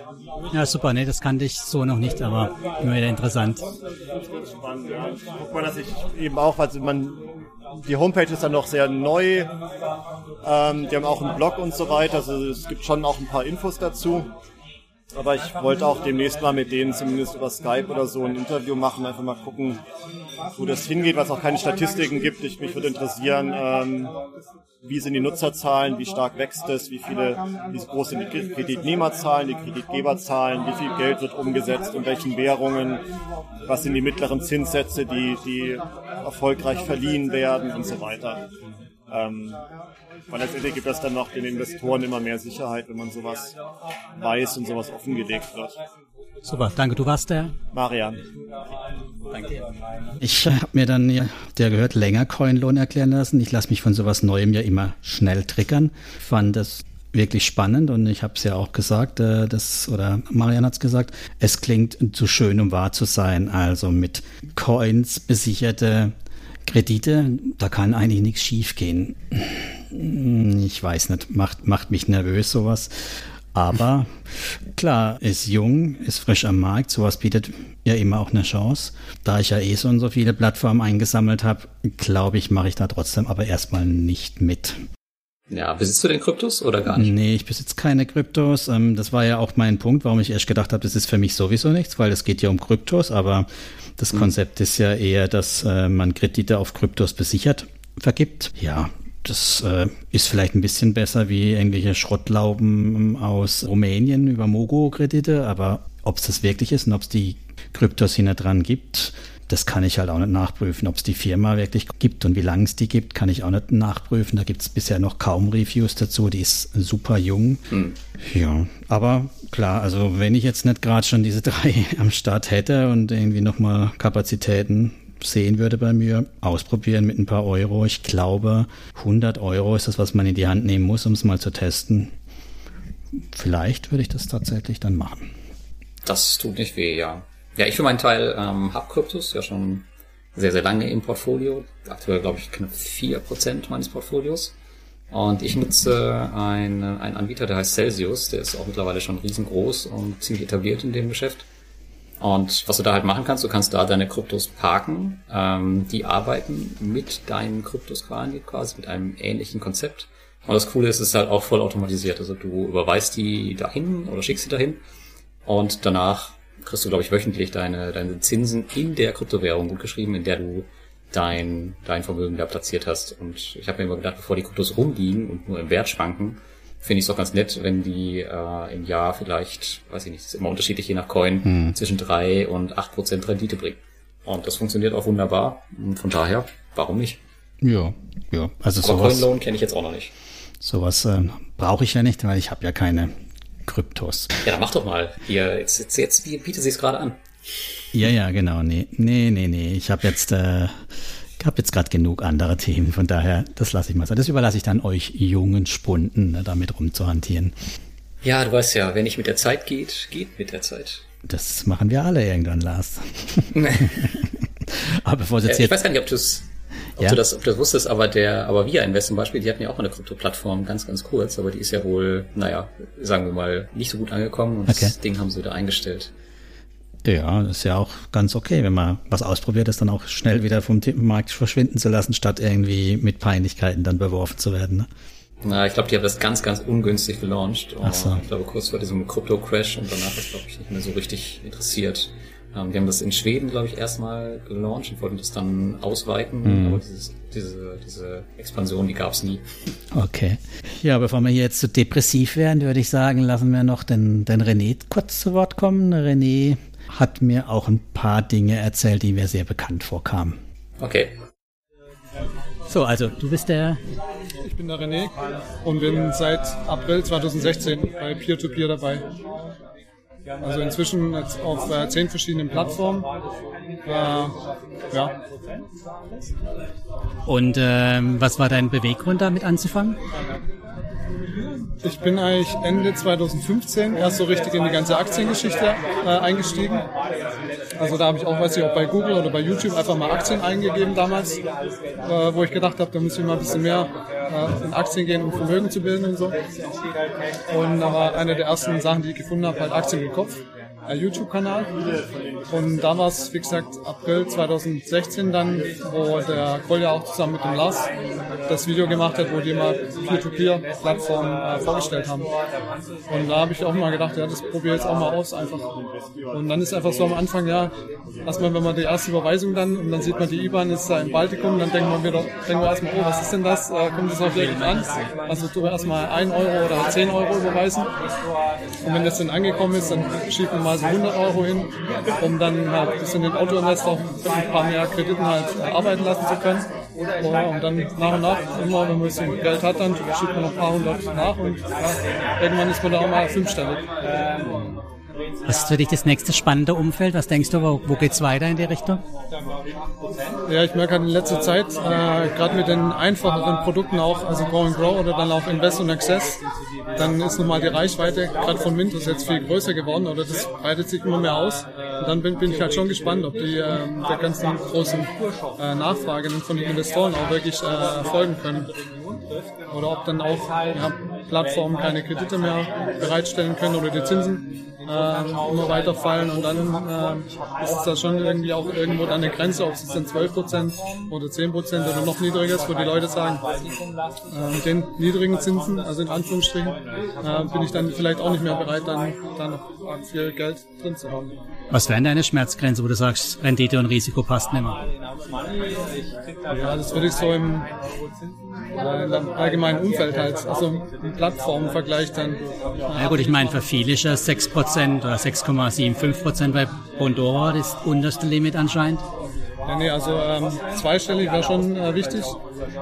Ja, super, ne, das kannte ich so noch nicht, aber immer wieder interessant. Spannend, ja. Guck mal, dass ich eben auch, also man, die Homepage ist dann noch sehr neu, ähm, die haben auch einen Blog und so weiter, also es gibt schon auch ein paar Infos dazu. Aber ich wollte auch demnächst mal mit denen zumindest über Skype oder so ein Interview machen, einfach mal gucken, wo das hingeht, was auch keine Statistiken gibt. Ich, mich würde interessieren, ähm, wie sind die Nutzerzahlen, wie stark wächst es, wie viele, wie groß sind die Kreditnehmerzahlen, die Kreditgeberzahlen, wie viel Geld wird umgesetzt, in welchen Währungen, was sind die mittleren Zinssätze, die, die erfolgreich verliehen werden und so weiter. Ähm, weil letztendlich gibt das dann noch den Investoren immer mehr Sicherheit, wenn man sowas weiß und sowas offengelegt wird. Super, danke. Du warst der? Marian. Danke. Ich habe mir dann, ja, der gehört, länger Coinlohn erklären lassen. Ich lasse mich von sowas Neuem ja immer schnell triggern. Fand das wirklich spannend und ich habe es ja auch gesagt, äh, das oder Marian hat es gesagt, es klingt zu schön, um wahr zu sein. Also mit Coins besicherte Kredite, da kann eigentlich nichts schiefgehen. Ich weiß nicht, macht, macht mich nervös sowas. Aber klar, ist jung, ist frisch am Markt, sowas bietet ja immer auch eine Chance. Da ich ja eh so und so viele Plattformen eingesammelt habe, glaube ich, mache ich da trotzdem aber erstmal nicht mit. Ja, besitzt du denn Kryptos oder gar nicht? Nee, ich besitze keine Kryptos. Ähm, das war ja auch mein Punkt, warum ich erst gedacht habe, das ist für mich sowieso nichts, weil es geht ja um Kryptos, aber das mhm. Konzept ist ja eher, dass äh, man Kredite auf Kryptos besichert vergibt. Ja, das äh, ist vielleicht ein bisschen besser wie irgendwelche Schrottlauben aus Rumänien über Mogo-Kredite, aber ob es das wirklich ist und ob es die Kryptos hinter dran gibt, das kann ich halt auch nicht nachprüfen. Ob es die Firma wirklich gibt und wie lange es die gibt, kann ich auch nicht nachprüfen. Da gibt es bisher noch kaum Reviews dazu. Die ist super jung. Hm. Ja, aber klar, also wenn ich jetzt nicht gerade schon diese drei am Start hätte und irgendwie nochmal Kapazitäten sehen würde bei mir, ausprobieren mit ein paar Euro. Ich glaube, 100 Euro ist das, was man in die Hand nehmen muss, um es mal zu testen. Vielleicht würde ich das tatsächlich dann machen. Das tut nicht weh, ja. Ja, ich für meinen Teil ähm, habe Kryptos ja schon sehr, sehr lange im Portfolio. Aktuell glaube ich knapp vier Prozent meines Portfolios. Und ich nutze einen, einen Anbieter, der heißt Celsius, der ist auch mittlerweile schon riesengroß und ziemlich etabliert in dem Geschäft. Und was du da halt machen kannst, du kannst da deine Kryptos parken. Ähm, die arbeiten mit deinen Kryptos quasi, mit einem ähnlichen Konzept. Und das Coole ist, es ist halt auch voll automatisiert. Also du überweist die dahin oder schickst sie dahin. Und danach kriegst du, glaube ich, wöchentlich deine, deine Zinsen in der Kryptowährung gut geschrieben, in der du dein, dein Vermögen da platziert hast. Und ich habe mir immer gedacht, bevor die Kryptos rumliegen und nur im Wert schwanken, finde ich es doch ganz nett, wenn die äh, im Jahr vielleicht, weiß ich nicht, ist immer unterschiedlich je nach Coin, hm. zwischen drei und acht Prozent Rendite bringen. Und das funktioniert auch wunderbar. Und von daher, warum nicht? Ja, ja. Also Aber sowas, Coin Loan kenne ich jetzt auch noch nicht. Sowas äh, brauche ich ja nicht, weil ich habe ja keine Kryptos. Ja, dann mach doch mal. Hier, jetzt, jetzt, jetzt bietet sie es gerade an. Ja, ja, genau. Nee, nee, nee, nee. Ich habe jetzt, äh, hab jetzt gerade genug andere Themen. Von daher, das lasse ich mal sein. Das überlasse ich dann euch jungen Spunden, ne, damit rumzuhantieren. Ja, du weißt ja, wer nicht mit der Zeit geht, geht mit der Zeit. Das machen wir alle irgendwann, Lars. aber bevor es jetzt, äh, ich weiß gar nicht, ob du es ob ja. du das, ob du das wusstest, aber der, aber Via Invest zum Beispiel, die hatten ja auch mal eine Krypto-Plattform, ganz, ganz kurz, aber die ist ja wohl, naja, sagen wir mal, nicht so gut angekommen und okay. das Ding haben sie wieder eingestellt. Ja, das ist ja auch ganz okay, wenn man was ausprobiert, ist dann auch schnell wieder vom Markt verschwinden zu lassen, statt irgendwie mit Peinlichkeiten dann beworfen zu werden. Ne? Na, ich glaube, die haben das ganz, ganz ungünstig gelauncht. Ach so. Ich glaube, kurz vor diesem Krypto-Crash und danach ist, glaube ich, nicht mehr so richtig interessiert. Ähm, die haben das in Schweden, glaube ich, erstmal gelauncht und wollten das dann ausweiten, mhm. aber dieses, diese, diese Expansion, die gab es nie. Okay. Ja, bevor wir hier jetzt zu so depressiv werden, würde ich sagen, lassen wir noch den, den René kurz zu Wort kommen. René hat mir auch ein paar Dinge erzählt, die mir sehr bekannt vorkamen. Okay. So, also du bist der. Ich bin der René und bin seit April 2016 bei Peer-to-Peer -Peer dabei. Also inzwischen auf äh, zehn verschiedenen Plattformen. Äh, ja. Und ähm, was war dein Beweggrund damit anzufangen? Ich bin eigentlich Ende 2015 erst so richtig in die ganze Aktiengeschichte äh, eingestiegen. Also da habe ich auch, weiß ich, auch bei Google oder bei YouTube einfach mal Aktien eingegeben damals, äh, wo ich gedacht habe, da muss ich mal ein bisschen mehr äh, in Aktien gehen, um Vermögen zu bilden und so. Und da war eine der ersten Sachen, die ich gefunden habe, halt Aktien im Kopf. YouTube-Kanal. Und da war es, wie gesagt, April 2016 dann, wo der Kolja auch zusammen mit dem Lars das Video gemacht hat, wo die mal Peer-to-Peer-Plattform äh, vorgestellt haben. Und da habe ich auch mal gedacht, ja, das probiere ich jetzt auch mal aus einfach. Und dann ist einfach so am Anfang, ja, erstmal, wenn man die erste Überweisung dann, und dann sieht man die IBAN ist da im Baltikum, dann denkt man wieder, denken wir erstmal, oh, was ist denn das? Äh, kommt das auch wirklich an? Also du erstmal 1 Euro oder 10 Euro überweisen. Und wenn das dann angekommen ist, dann schiebt man mal so 100 Euro hin, um dann halt ein bisschen den Autoinvestor ein paar mehr Krediten halt arbeiten lassen zu können. und dann nach und nach, immer wenn man ein bisschen Geld hat, dann schiebt man noch ein paar hundert nach und ja, irgendwann ist man da auch mal fünfstellig. Was ist für dich das nächste spannende Umfeld? Was denkst du, wo, wo geht es weiter in die Richtung? Ja, ich merke halt in letzter Zeit, äh, gerade mit den einfacheren Produkten auch, also Go and Grow oder dann auch Invest und Access, dann ist nochmal die Reichweite gerade von Windows jetzt viel größer geworden oder das breitet sich immer mehr aus. Und dann bin, bin ich halt schon gespannt, ob die äh, der ganzen großen äh, Nachfrage von den Investoren auch wirklich äh, folgen können. Oder ob dann auch ja, Plattformen keine Kredite mehr bereitstellen können oder die Zinsen äh, immer weiter fallen und dann äh, ist es da schon irgendwie auch irgendwo an der Grenze, ob es dann 12% oder 10% oder noch niedriger ist, wo die Leute sagen, äh, mit den niedrigen Zinsen, also in Anführungsstrichen, äh, bin ich dann vielleicht auch nicht mehr bereit, dann, dann noch viel Geld drin zu haben. Was wäre deine Schmerzgrenze, wo du sagst, Rendite und Risiko passt nicht mehr? Ja, das würde ich so im, im allgemeinen Umfeld halt, also im Plattformenvergleich dann. Ja gut, ich meine, für viele ist ja 6% oder 6,75% bei Bondora das unterste Limit anscheinend. Ja, nee, also ähm, zweistellig wäre schon äh, wichtig,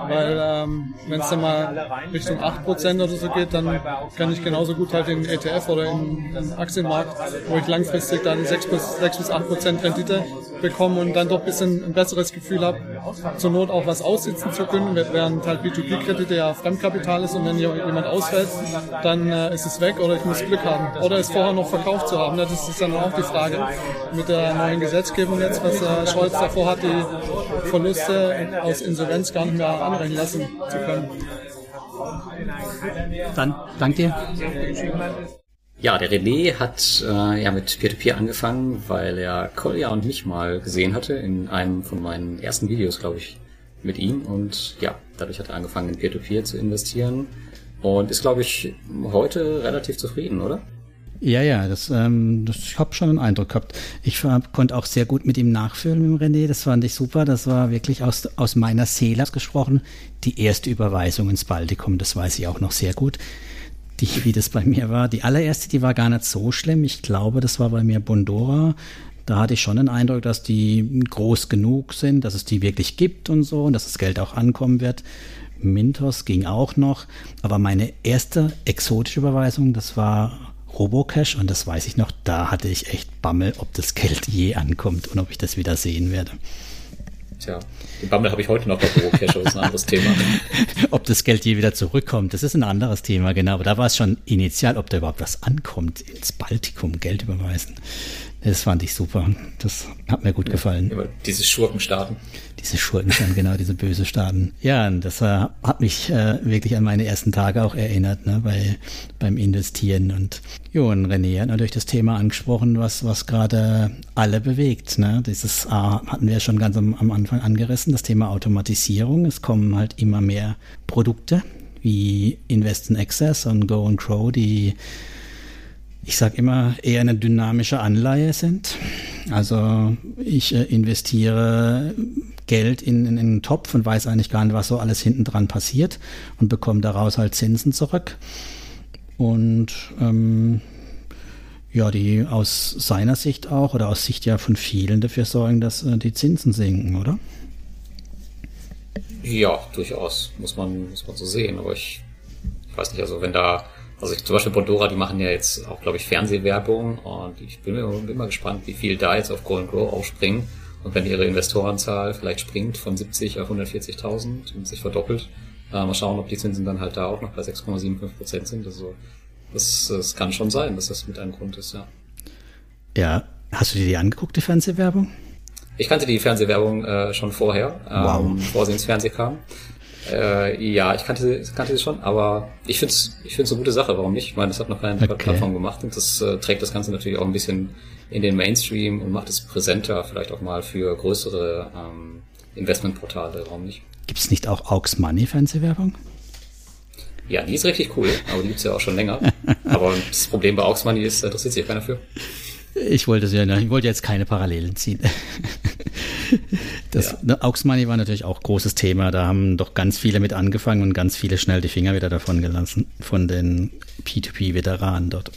weil ähm, wenn es dann mal Richtung 8% oder so geht, dann kann ich genauso gut halt in ETF oder in den Aktienmarkt, wo ich langfristig dann 6 bis, 6 bis 8% Rendite bekomme und dann doch ein bisschen ein besseres Gefühl habe, zur Not auch was aussitzen zu können, während halt B2B-Kredite ja Fremdkapital ist und wenn jemand ausfällt, dann äh, ist es weg oder ich muss Glück haben. Oder es vorher noch verkauft zu haben. Das ist dann auch die Frage mit der neuen Gesetzgebung jetzt, was äh, Scholz davor hat, die Verluste aus Insolvenz gar nicht mehr anrechnen lassen zu können. Dann, danke dir. Ja, der René hat äh, ja mit Peer-to-Peer -Peer angefangen, weil er Kolja und mich mal gesehen hatte in einem von meinen ersten Videos, glaube ich, mit ihm. Und ja, dadurch hat er angefangen, in Peer-to-Peer -Peer zu investieren und ist, glaube ich, heute relativ zufrieden, oder? Ja, ja, das, ähm, das ich habe schon einen Eindruck gehabt. Ich konnte auch sehr gut mit ihm nachfühlen, mit dem René. Das fand ich super. Das war wirklich aus, aus meiner Seele gesprochen. Die erste Überweisung ins Baltikum, das weiß ich auch noch sehr gut. Die, wie das bei mir war. Die allererste, die war gar nicht so schlimm. Ich glaube, das war bei mir Bondora. Da hatte ich schon den Eindruck, dass die groß genug sind, dass es die wirklich gibt und so und dass das Geld auch ankommen wird. Mintos ging auch noch. Aber meine erste exotische Überweisung, das war Robocash und das weiß ich noch, da hatte ich echt Bammel, ob das Geld je ankommt und ob ich das wieder sehen werde. Tja, den Bammel habe ich heute noch bei Robocash, das ist ein anderes Thema. ob das Geld je wieder zurückkommt, das ist ein anderes Thema, genau. Aber da war es schon initial, ob da überhaupt was ankommt, ins Baltikum Geld überweisen. Das fand ich super. Das hat mir gut ja, gefallen. Diese Schurkenstaaten. Diese Schurkenstaaten, genau, diese böse Staaten. Ja, und das äh, hat mich äh, wirklich an meine ersten Tage auch erinnert, ne, bei, beim Investieren. Und jo, und René hat natürlich das Thema angesprochen, was, was gerade alle bewegt. Ne? Dieses äh, hatten wir schon ganz am, am Anfang angerissen, das Thema Automatisierung. Es kommen halt immer mehr Produkte wie Invest in Access und Go and Grow, die ich sage immer, eher eine dynamische Anleihe sind. Also ich äh, investiere Geld in, in, in, einen Topf und weiß eigentlich gar nicht, was so alles hinten dran passiert und bekomme daraus halt Zinsen zurück. Und ähm, ja, die aus seiner Sicht auch oder aus Sicht ja von vielen dafür sorgen, dass äh, die Zinsen sinken, oder? Ja, durchaus, muss man, muss man so sehen. Aber ich weiß nicht, also wenn da also ich, zum Beispiel Bondora, die machen ja jetzt auch, glaube ich, Fernsehwerbung und ich bin, mal gespannt, wie viel da jetzt auf Go and Grow aufspringen. Und wenn ihre Investorenzahl vielleicht springt von 70 auf 140.000 und sich verdoppelt, äh, mal schauen, ob die Zinsen dann halt da auch noch bei 6,75 Prozent sind. Also das, das kann schon sein, dass das mit einem Grund ist, ja. Ja, hast du dir die angeguckt, die Fernsehwerbung? Ich kannte die Fernsehwerbung äh, schon vorher, wow. ähm, bevor sie ins Fernsehen kam. Äh, ja, ich kannte, kannte sie schon, aber ich finde es ich find's eine gute Sache. Warum nicht? Ich meine, das hat noch keine okay. Plattform gemacht und das äh, trägt das Ganze natürlich auch ein bisschen in den Mainstream und macht es präsenter, vielleicht auch mal für größere ähm, Investmentportale. Warum nicht? Gibt es nicht auch Aux Money Fernsehwerbung? Ja, die ist richtig cool, aber die gibt's ja auch schon länger. aber das Problem bei Aux Money ist, da interessiert sich keiner für. Ich wollte, ja, ich wollte jetzt keine Parallelen ziehen. Das ja. Ne, Aux Money war natürlich auch großes Thema. Da haben doch ganz viele mit angefangen und ganz viele schnell die Finger wieder davon gelassen von den P2P-Veteranen dort.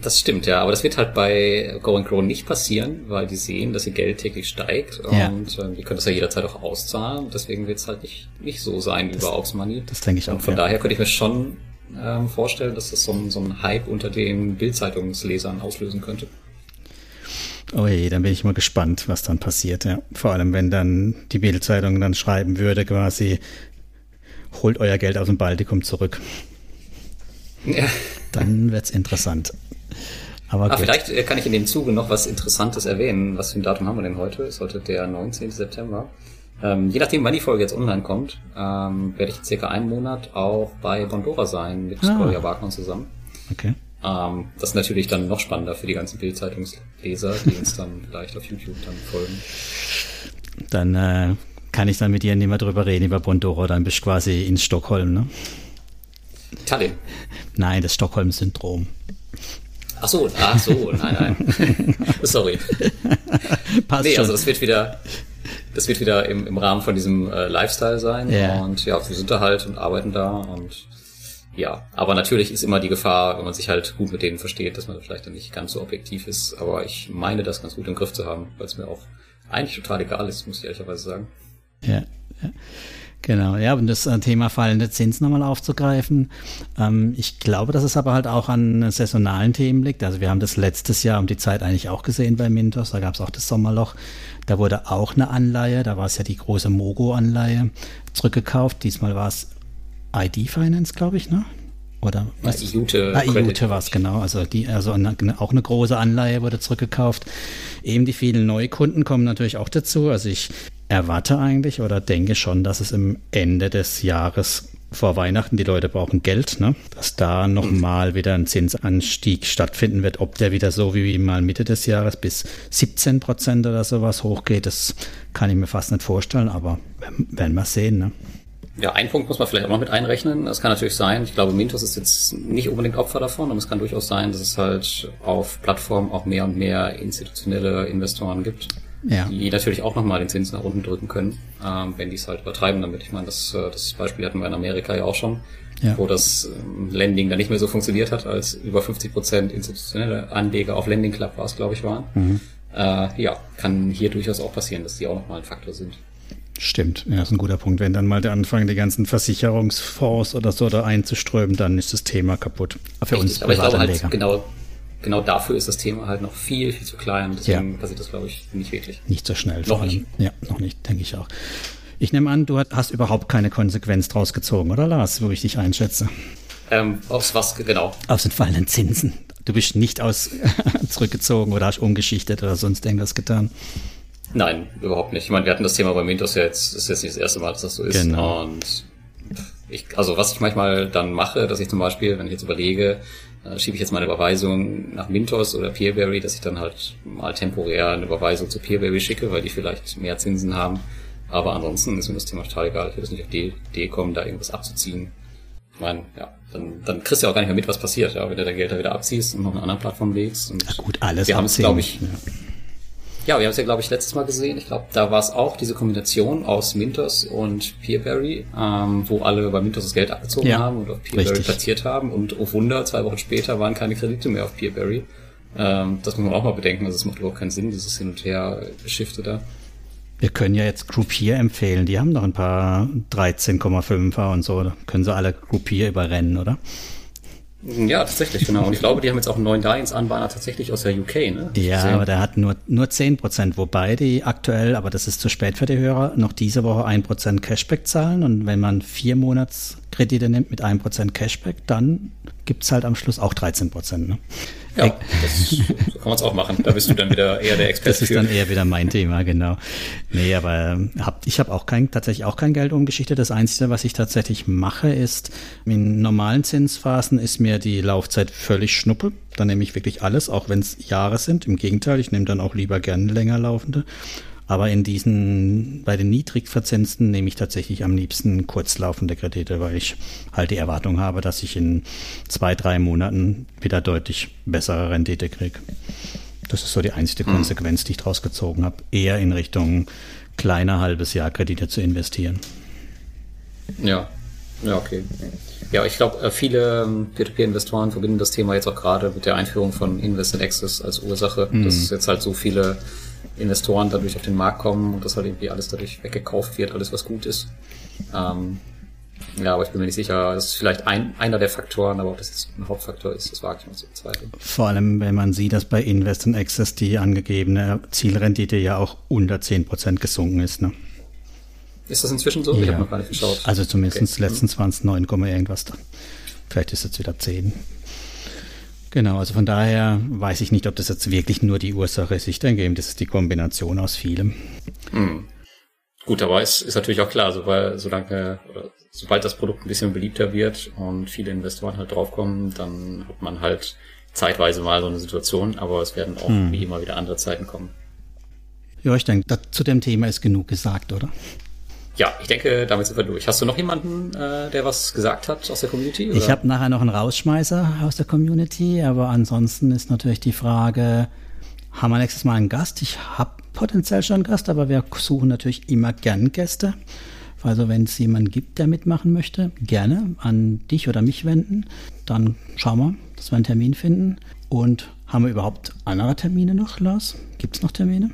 Das stimmt, ja, aber das wird halt bei Go and Grow nicht passieren, weil die sehen, dass ihr Geld täglich steigt ja. und äh, die können das ja jederzeit auch auszahlen. Deswegen wird es halt nicht, nicht so sein wie bei Aux Money. Das denke ich auch. Und von ja. daher könnte ich mir schon ähm, vorstellen, dass das so, ein, so ein Hype unter den Bildzeitungslesern auslösen könnte. Oh je, dann bin ich mal gespannt, was dann passiert. Ja. Vor allem, wenn dann die Bildzeitung dann schreiben würde, quasi, holt euer Geld aus dem Baltikum zurück. Ja. Dann wird's interessant. Aber ah, vielleicht äh, kann ich in dem Zuge noch was Interessantes erwähnen. Was für ein Datum haben wir denn heute? Ist heute der 19. September. Ähm, je nachdem, wann die Folge jetzt online kommt, ähm, werde ich circa einen Monat auch bei Bondora sein mit ah. Gloria Wagner zusammen. Okay. Ähm, das ist natürlich dann noch spannender für die ganzen Bildzeitungsleser, die uns dann vielleicht auf YouTube dann folgen. Dann äh, kann ich dann mit dir nicht mehr drüber reden, über Bondoro, dann bist du quasi in Stockholm, ne? Tallinn. Nein, das Stockholm-Syndrom. Ach so, ach so, nein, nein. Sorry. Passt nee, schon. also das wird wieder, das wird wieder im, im Rahmen von diesem äh, Lifestyle sein. Ja. Und ja, wir sind da halt und arbeiten da und ja, aber natürlich ist immer die Gefahr, wenn man sich halt gut mit denen versteht, dass man vielleicht dann nicht ganz so objektiv ist. Aber ich meine, das ganz gut im Griff zu haben, weil es mir auch eigentlich total egal ist, muss ich ehrlicherweise sagen. Ja, ja. Genau, ja, um das äh, Thema fallende Zinsen nochmal aufzugreifen. Ähm, ich glaube, dass es aber halt auch an saisonalen Themen liegt. Also wir haben das letztes Jahr um die Zeit eigentlich auch gesehen bei Mintos. Da gab es auch das Sommerloch. Da wurde auch eine Anleihe, da war es ja die große Mogo-Anleihe, zurückgekauft. Diesmal war es ID Finance, glaube ich, ne? Oder was? Ja, IUTE. Ah, IUTE war es, genau. Also, die, also eine, auch eine große Anleihe wurde zurückgekauft. Eben die vielen Neukunden kommen natürlich auch dazu. Also ich erwarte eigentlich oder denke schon, dass es im Ende des Jahres vor Weihnachten, die Leute brauchen Geld, ne? dass da nochmal wieder ein Zinsanstieg stattfinden wird. Ob der wieder so wie mal Mitte des Jahres bis 17 Prozent oder sowas hochgeht, das kann ich mir fast nicht vorstellen, aber werden wir sehen. Ne? Ja, ein Punkt muss man vielleicht auch noch mit einrechnen. Es kann natürlich sein, ich glaube, Mintos ist jetzt nicht unbedingt Opfer davon, aber es kann durchaus sein, dass es halt auf Plattformen auch mehr und mehr institutionelle Investoren gibt, ja. die natürlich auch nochmal den Zins nach unten drücken können, ähm, wenn die es halt übertreiben damit. Ich meine, das, äh, das Beispiel hatten wir in Amerika ja auch schon, ja. wo das ähm, Lending dann nicht mehr so funktioniert hat, als über 50 Prozent institutionelle Anleger auf Lending Club war es, glaube ich, waren. Mhm. Äh, ja, kann hier durchaus auch passieren, dass die auch nochmal ein Faktor sind. Stimmt, ja, ist ein guter Punkt. Wenn dann mal der anfangen, die ganzen Versicherungsfonds oder so da einzuströmen, dann ist das Thema kaputt. Für Richtig, uns aber ich glaube halt, genau, genau dafür ist das Thema halt noch viel, viel zu klein. Deswegen ja. passiert das, glaube ich, nicht wirklich. Nicht so schnell. Noch nicht. Ja, noch nicht, denke ich auch. Ich nehme an, du hast überhaupt keine Konsequenz draus gezogen, oder Lars, wo ich dich einschätze? Ähm, aus was genau? Aus den fallenden Zinsen. Du bist nicht aus zurückgezogen oder hast umgeschichtet oder sonst irgendwas getan. Nein, überhaupt nicht. Ich meine, wir hatten das Thema bei Mintos ja jetzt, das ist jetzt nicht das erste Mal, dass das so ist. Genau. Und ich, also was ich manchmal dann mache, dass ich zum Beispiel, wenn ich jetzt überlege, äh, schiebe ich jetzt meine Überweisung nach Mintos oder Peerberry, dass ich dann halt mal temporär eine Überweisung zu Peerberry schicke, weil die vielleicht mehr Zinsen haben. Aber ansonsten ist mir das Thema total egal. Ich will jetzt nicht auf die Idee kommen, da irgendwas abzuziehen. Ich meine, ja, dann, dann kriegst du ja auch gar nicht mehr mit, was passiert, ja, wenn du dein Geld da wieder abziehst und noch eine andere Plattform legst. Und ja, gut, alles Wir haben es, glaube ich, ja. Ja, wir haben es ja, glaube ich, letztes Mal gesehen. Ich glaube, da war es auch diese Kombination aus Mintos und Peerberry, ähm, wo alle bei Mintos das Geld abgezogen ja, haben und auf Peerberry richtig. platziert haben. Und oh Wunder, zwei Wochen später waren keine Kredite mehr auf Peerberry. Ähm, das muss man auch mal bedenken. Also es macht überhaupt keinen Sinn, dieses Hin und Her Geschifte da. Wir können ja jetzt Groupier empfehlen. Die haben noch ein paar 13,5er und so. Da können sie alle Groupier überrennen, oder? Ja, tatsächlich, genau. Und ich glaube, die haben jetzt auch einen neuen Darlehensanbahner tatsächlich aus der UK, ne? Ja, aber der hat nur, nur 10 Prozent, wobei die aktuell, aber das ist zu spät für die Hörer, noch diese Woche 1 Prozent Cashback zahlen. Und wenn man vier Monatskredite nimmt mit 1 Prozent Cashback, dann gibt's halt am Schluss auch 13 Prozent, ne? Ja, das, kann man es auch machen. Da bist du dann wieder eher der Experte. Das ist für. dann eher wieder mein Thema, genau. Nee, aber ähm, hab, ich habe auch kein, tatsächlich auch kein Geld umgeschichtet. Das Einzige, was ich tatsächlich mache, ist, in normalen Zinsphasen ist mir die Laufzeit völlig schnuppe. Dann nehme ich wirklich alles, auch wenn es Jahre sind. Im Gegenteil, ich nehme dann auch lieber gerne länger laufende. Aber in diesen, bei den Niedrigverzinsten nehme ich tatsächlich am liebsten kurzlaufende Kredite, weil ich halt die Erwartung habe, dass ich in zwei, drei Monaten wieder deutlich bessere Rendite kriege. Das ist so die einzige hm. Konsequenz, die ich daraus gezogen habe, eher in Richtung kleiner halbes Jahr Kredite zu investieren. Ja, ja, okay. Ja, ich glaube, äh, viele ähm, Peer-to-Peer-Investoren verbinden das Thema jetzt auch gerade mit der Einführung von Invest in Access als Ursache, mhm. dass jetzt halt so viele Investoren dadurch auf den Markt kommen und dass halt irgendwie alles dadurch weggekauft wird, alles was gut ist. Ähm, ja, aber ich bin mir nicht sicher, das ist vielleicht ein, einer der Faktoren, aber ob das jetzt ein Hauptfaktor ist, das wage ich mal zu bezweifeln. Vor allem, wenn man sieht, dass bei Invest in Access die angegebene Zielrendite ja auch unter 10% gesunken ist. Ne? Ist das inzwischen so? Ja. Ich habe noch gar nicht geschaut. Also zumindest okay. letztens waren es 9, irgendwas da. Vielleicht ist es jetzt wieder 10. Genau, also von daher weiß ich nicht, ob das jetzt wirklich nur die Ursache ist. Ich denke eben, das ist die Kombination aus vielem. Hm. Gut, aber es ist natürlich auch klar, sobald, solange, sobald das Produkt ein bisschen beliebter wird und viele Investoren halt draufkommen, dann hat man halt zeitweise mal so eine Situation, aber es werden auch hm. wie immer wieder andere Zeiten kommen. Ja, ich denke, zu dem Thema ist genug gesagt, oder? Ja, ich denke, damit sind wir durch. Hast du noch jemanden, äh, der was gesagt hat aus der Community? Oder? Ich habe nachher noch einen Rausschmeißer aus der Community, aber ansonsten ist natürlich die Frage, haben wir nächstes Mal einen Gast? Ich habe potenziell schon einen Gast, aber wir suchen natürlich immer gern Gäste. Also wenn es jemanden gibt, der mitmachen möchte, gerne an dich oder mich wenden. Dann schauen wir, dass wir einen Termin finden. Und haben wir überhaupt andere Termine noch, Lars? Gibt es noch Termine?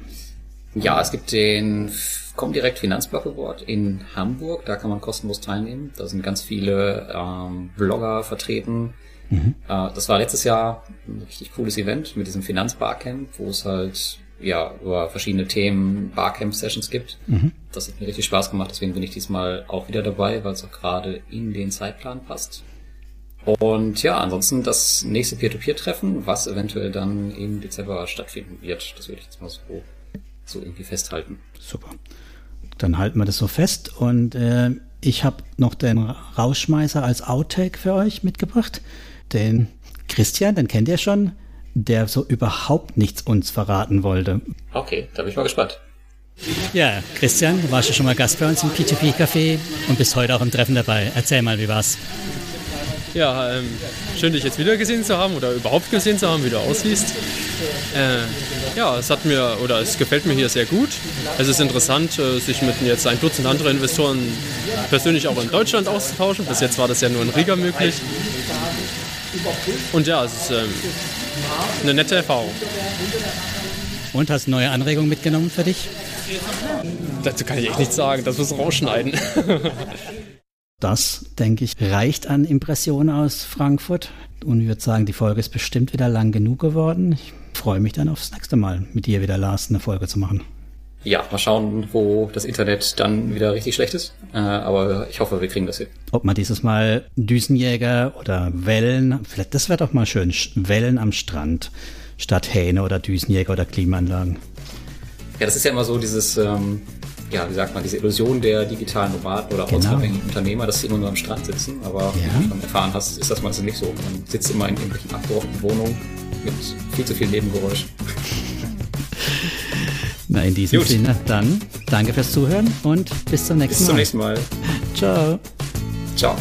Ja, es gibt den Comdirect Finanzblock Award in Hamburg. Da kann man kostenlos teilnehmen. Da sind ganz viele ähm, Blogger vertreten. Mhm. Äh, das war letztes Jahr ein richtig cooles Event mit diesem Finanzbarcamp, wo es halt ja über verschiedene Themen Barcamp-Sessions gibt. Mhm. Das hat mir richtig Spaß gemacht, deswegen bin ich diesmal auch wieder dabei, weil es auch gerade in den Zeitplan passt. Und ja, ansonsten das nächste Peer-to-Peer-Treffen, was eventuell dann im Dezember stattfinden wird. Das würde ich jetzt mal so, so irgendwie festhalten. Super. Dann halten wir das so fest. Und äh, ich habe noch den Rausschmeißer als Outtake für euch mitgebracht. Den Christian, den kennt ihr schon, der so überhaupt nichts uns verraten wollte. Okay, da bin ich mal gespannt. Ja, Christian, du warst ja schon mal Gast bei uns im P2P-Café und bist heute auch im Treffen dabei. Erzähl mal, wie war's? Ja, ähm, schön, dich jetzt wieder gesehen zu haben oder überhaupt gesehen zu haben, wie du aussiehst. Äh, ja, es hat mir oder es gefällt mir hier sehr gut. Es ist interessant, äh, sich mit jetzt ein Dutzend anderer Investoren persönlich auch in Deutschland auszutauschen. Bis jetzt war das ja nur in Riga möglich. Und ja, es ist ähm, eine nette Erfahrung. Und hast neue Anregungen mitgenommen für dich? dazu kann ich echt nichts sagen. Das muss rausschneiden. Das, denke ich, reicht an Impressionen aus Frankfurt. Und ich würde sagen, die Folge ist bestimmt wieder lang genug geworden. Ich freue mich dann aufs nächste Mal, mit dir wieder, Lars, eine Folge zu machen. Ja, mal schauen, wo das Internet dann wieder richtig schlecht ist. Äh, aber ich hoffe, wir kriegen das hin. Ob man dieses Mal Düsenjäger oder Wellen, vielleicht, das wäre doch mal schön, Wellen am Strand statt Hähne oder Düsenjäger oder Klimaanlagen. Ja, das ist ja immer so dieses, ähm, ja, wie sagt man, diese Illusion der digitalen Nomaden oder genau. ortsunabhängigen Unternehmer, dass sie immer nur am Strand sitzen. Aber ja. wie du schon erfahren hast, ist das meistens nicht so. Man sitzt immer in irgendwelchen abgerockten Wohnungen mit viel zu viel Nebengeräusch. Na, in diesem Gut. Sinne, dann danke fürs Zuhören und bis zum nächsten Mal. Bis zum nächsten Mal. Ciao. Ciao.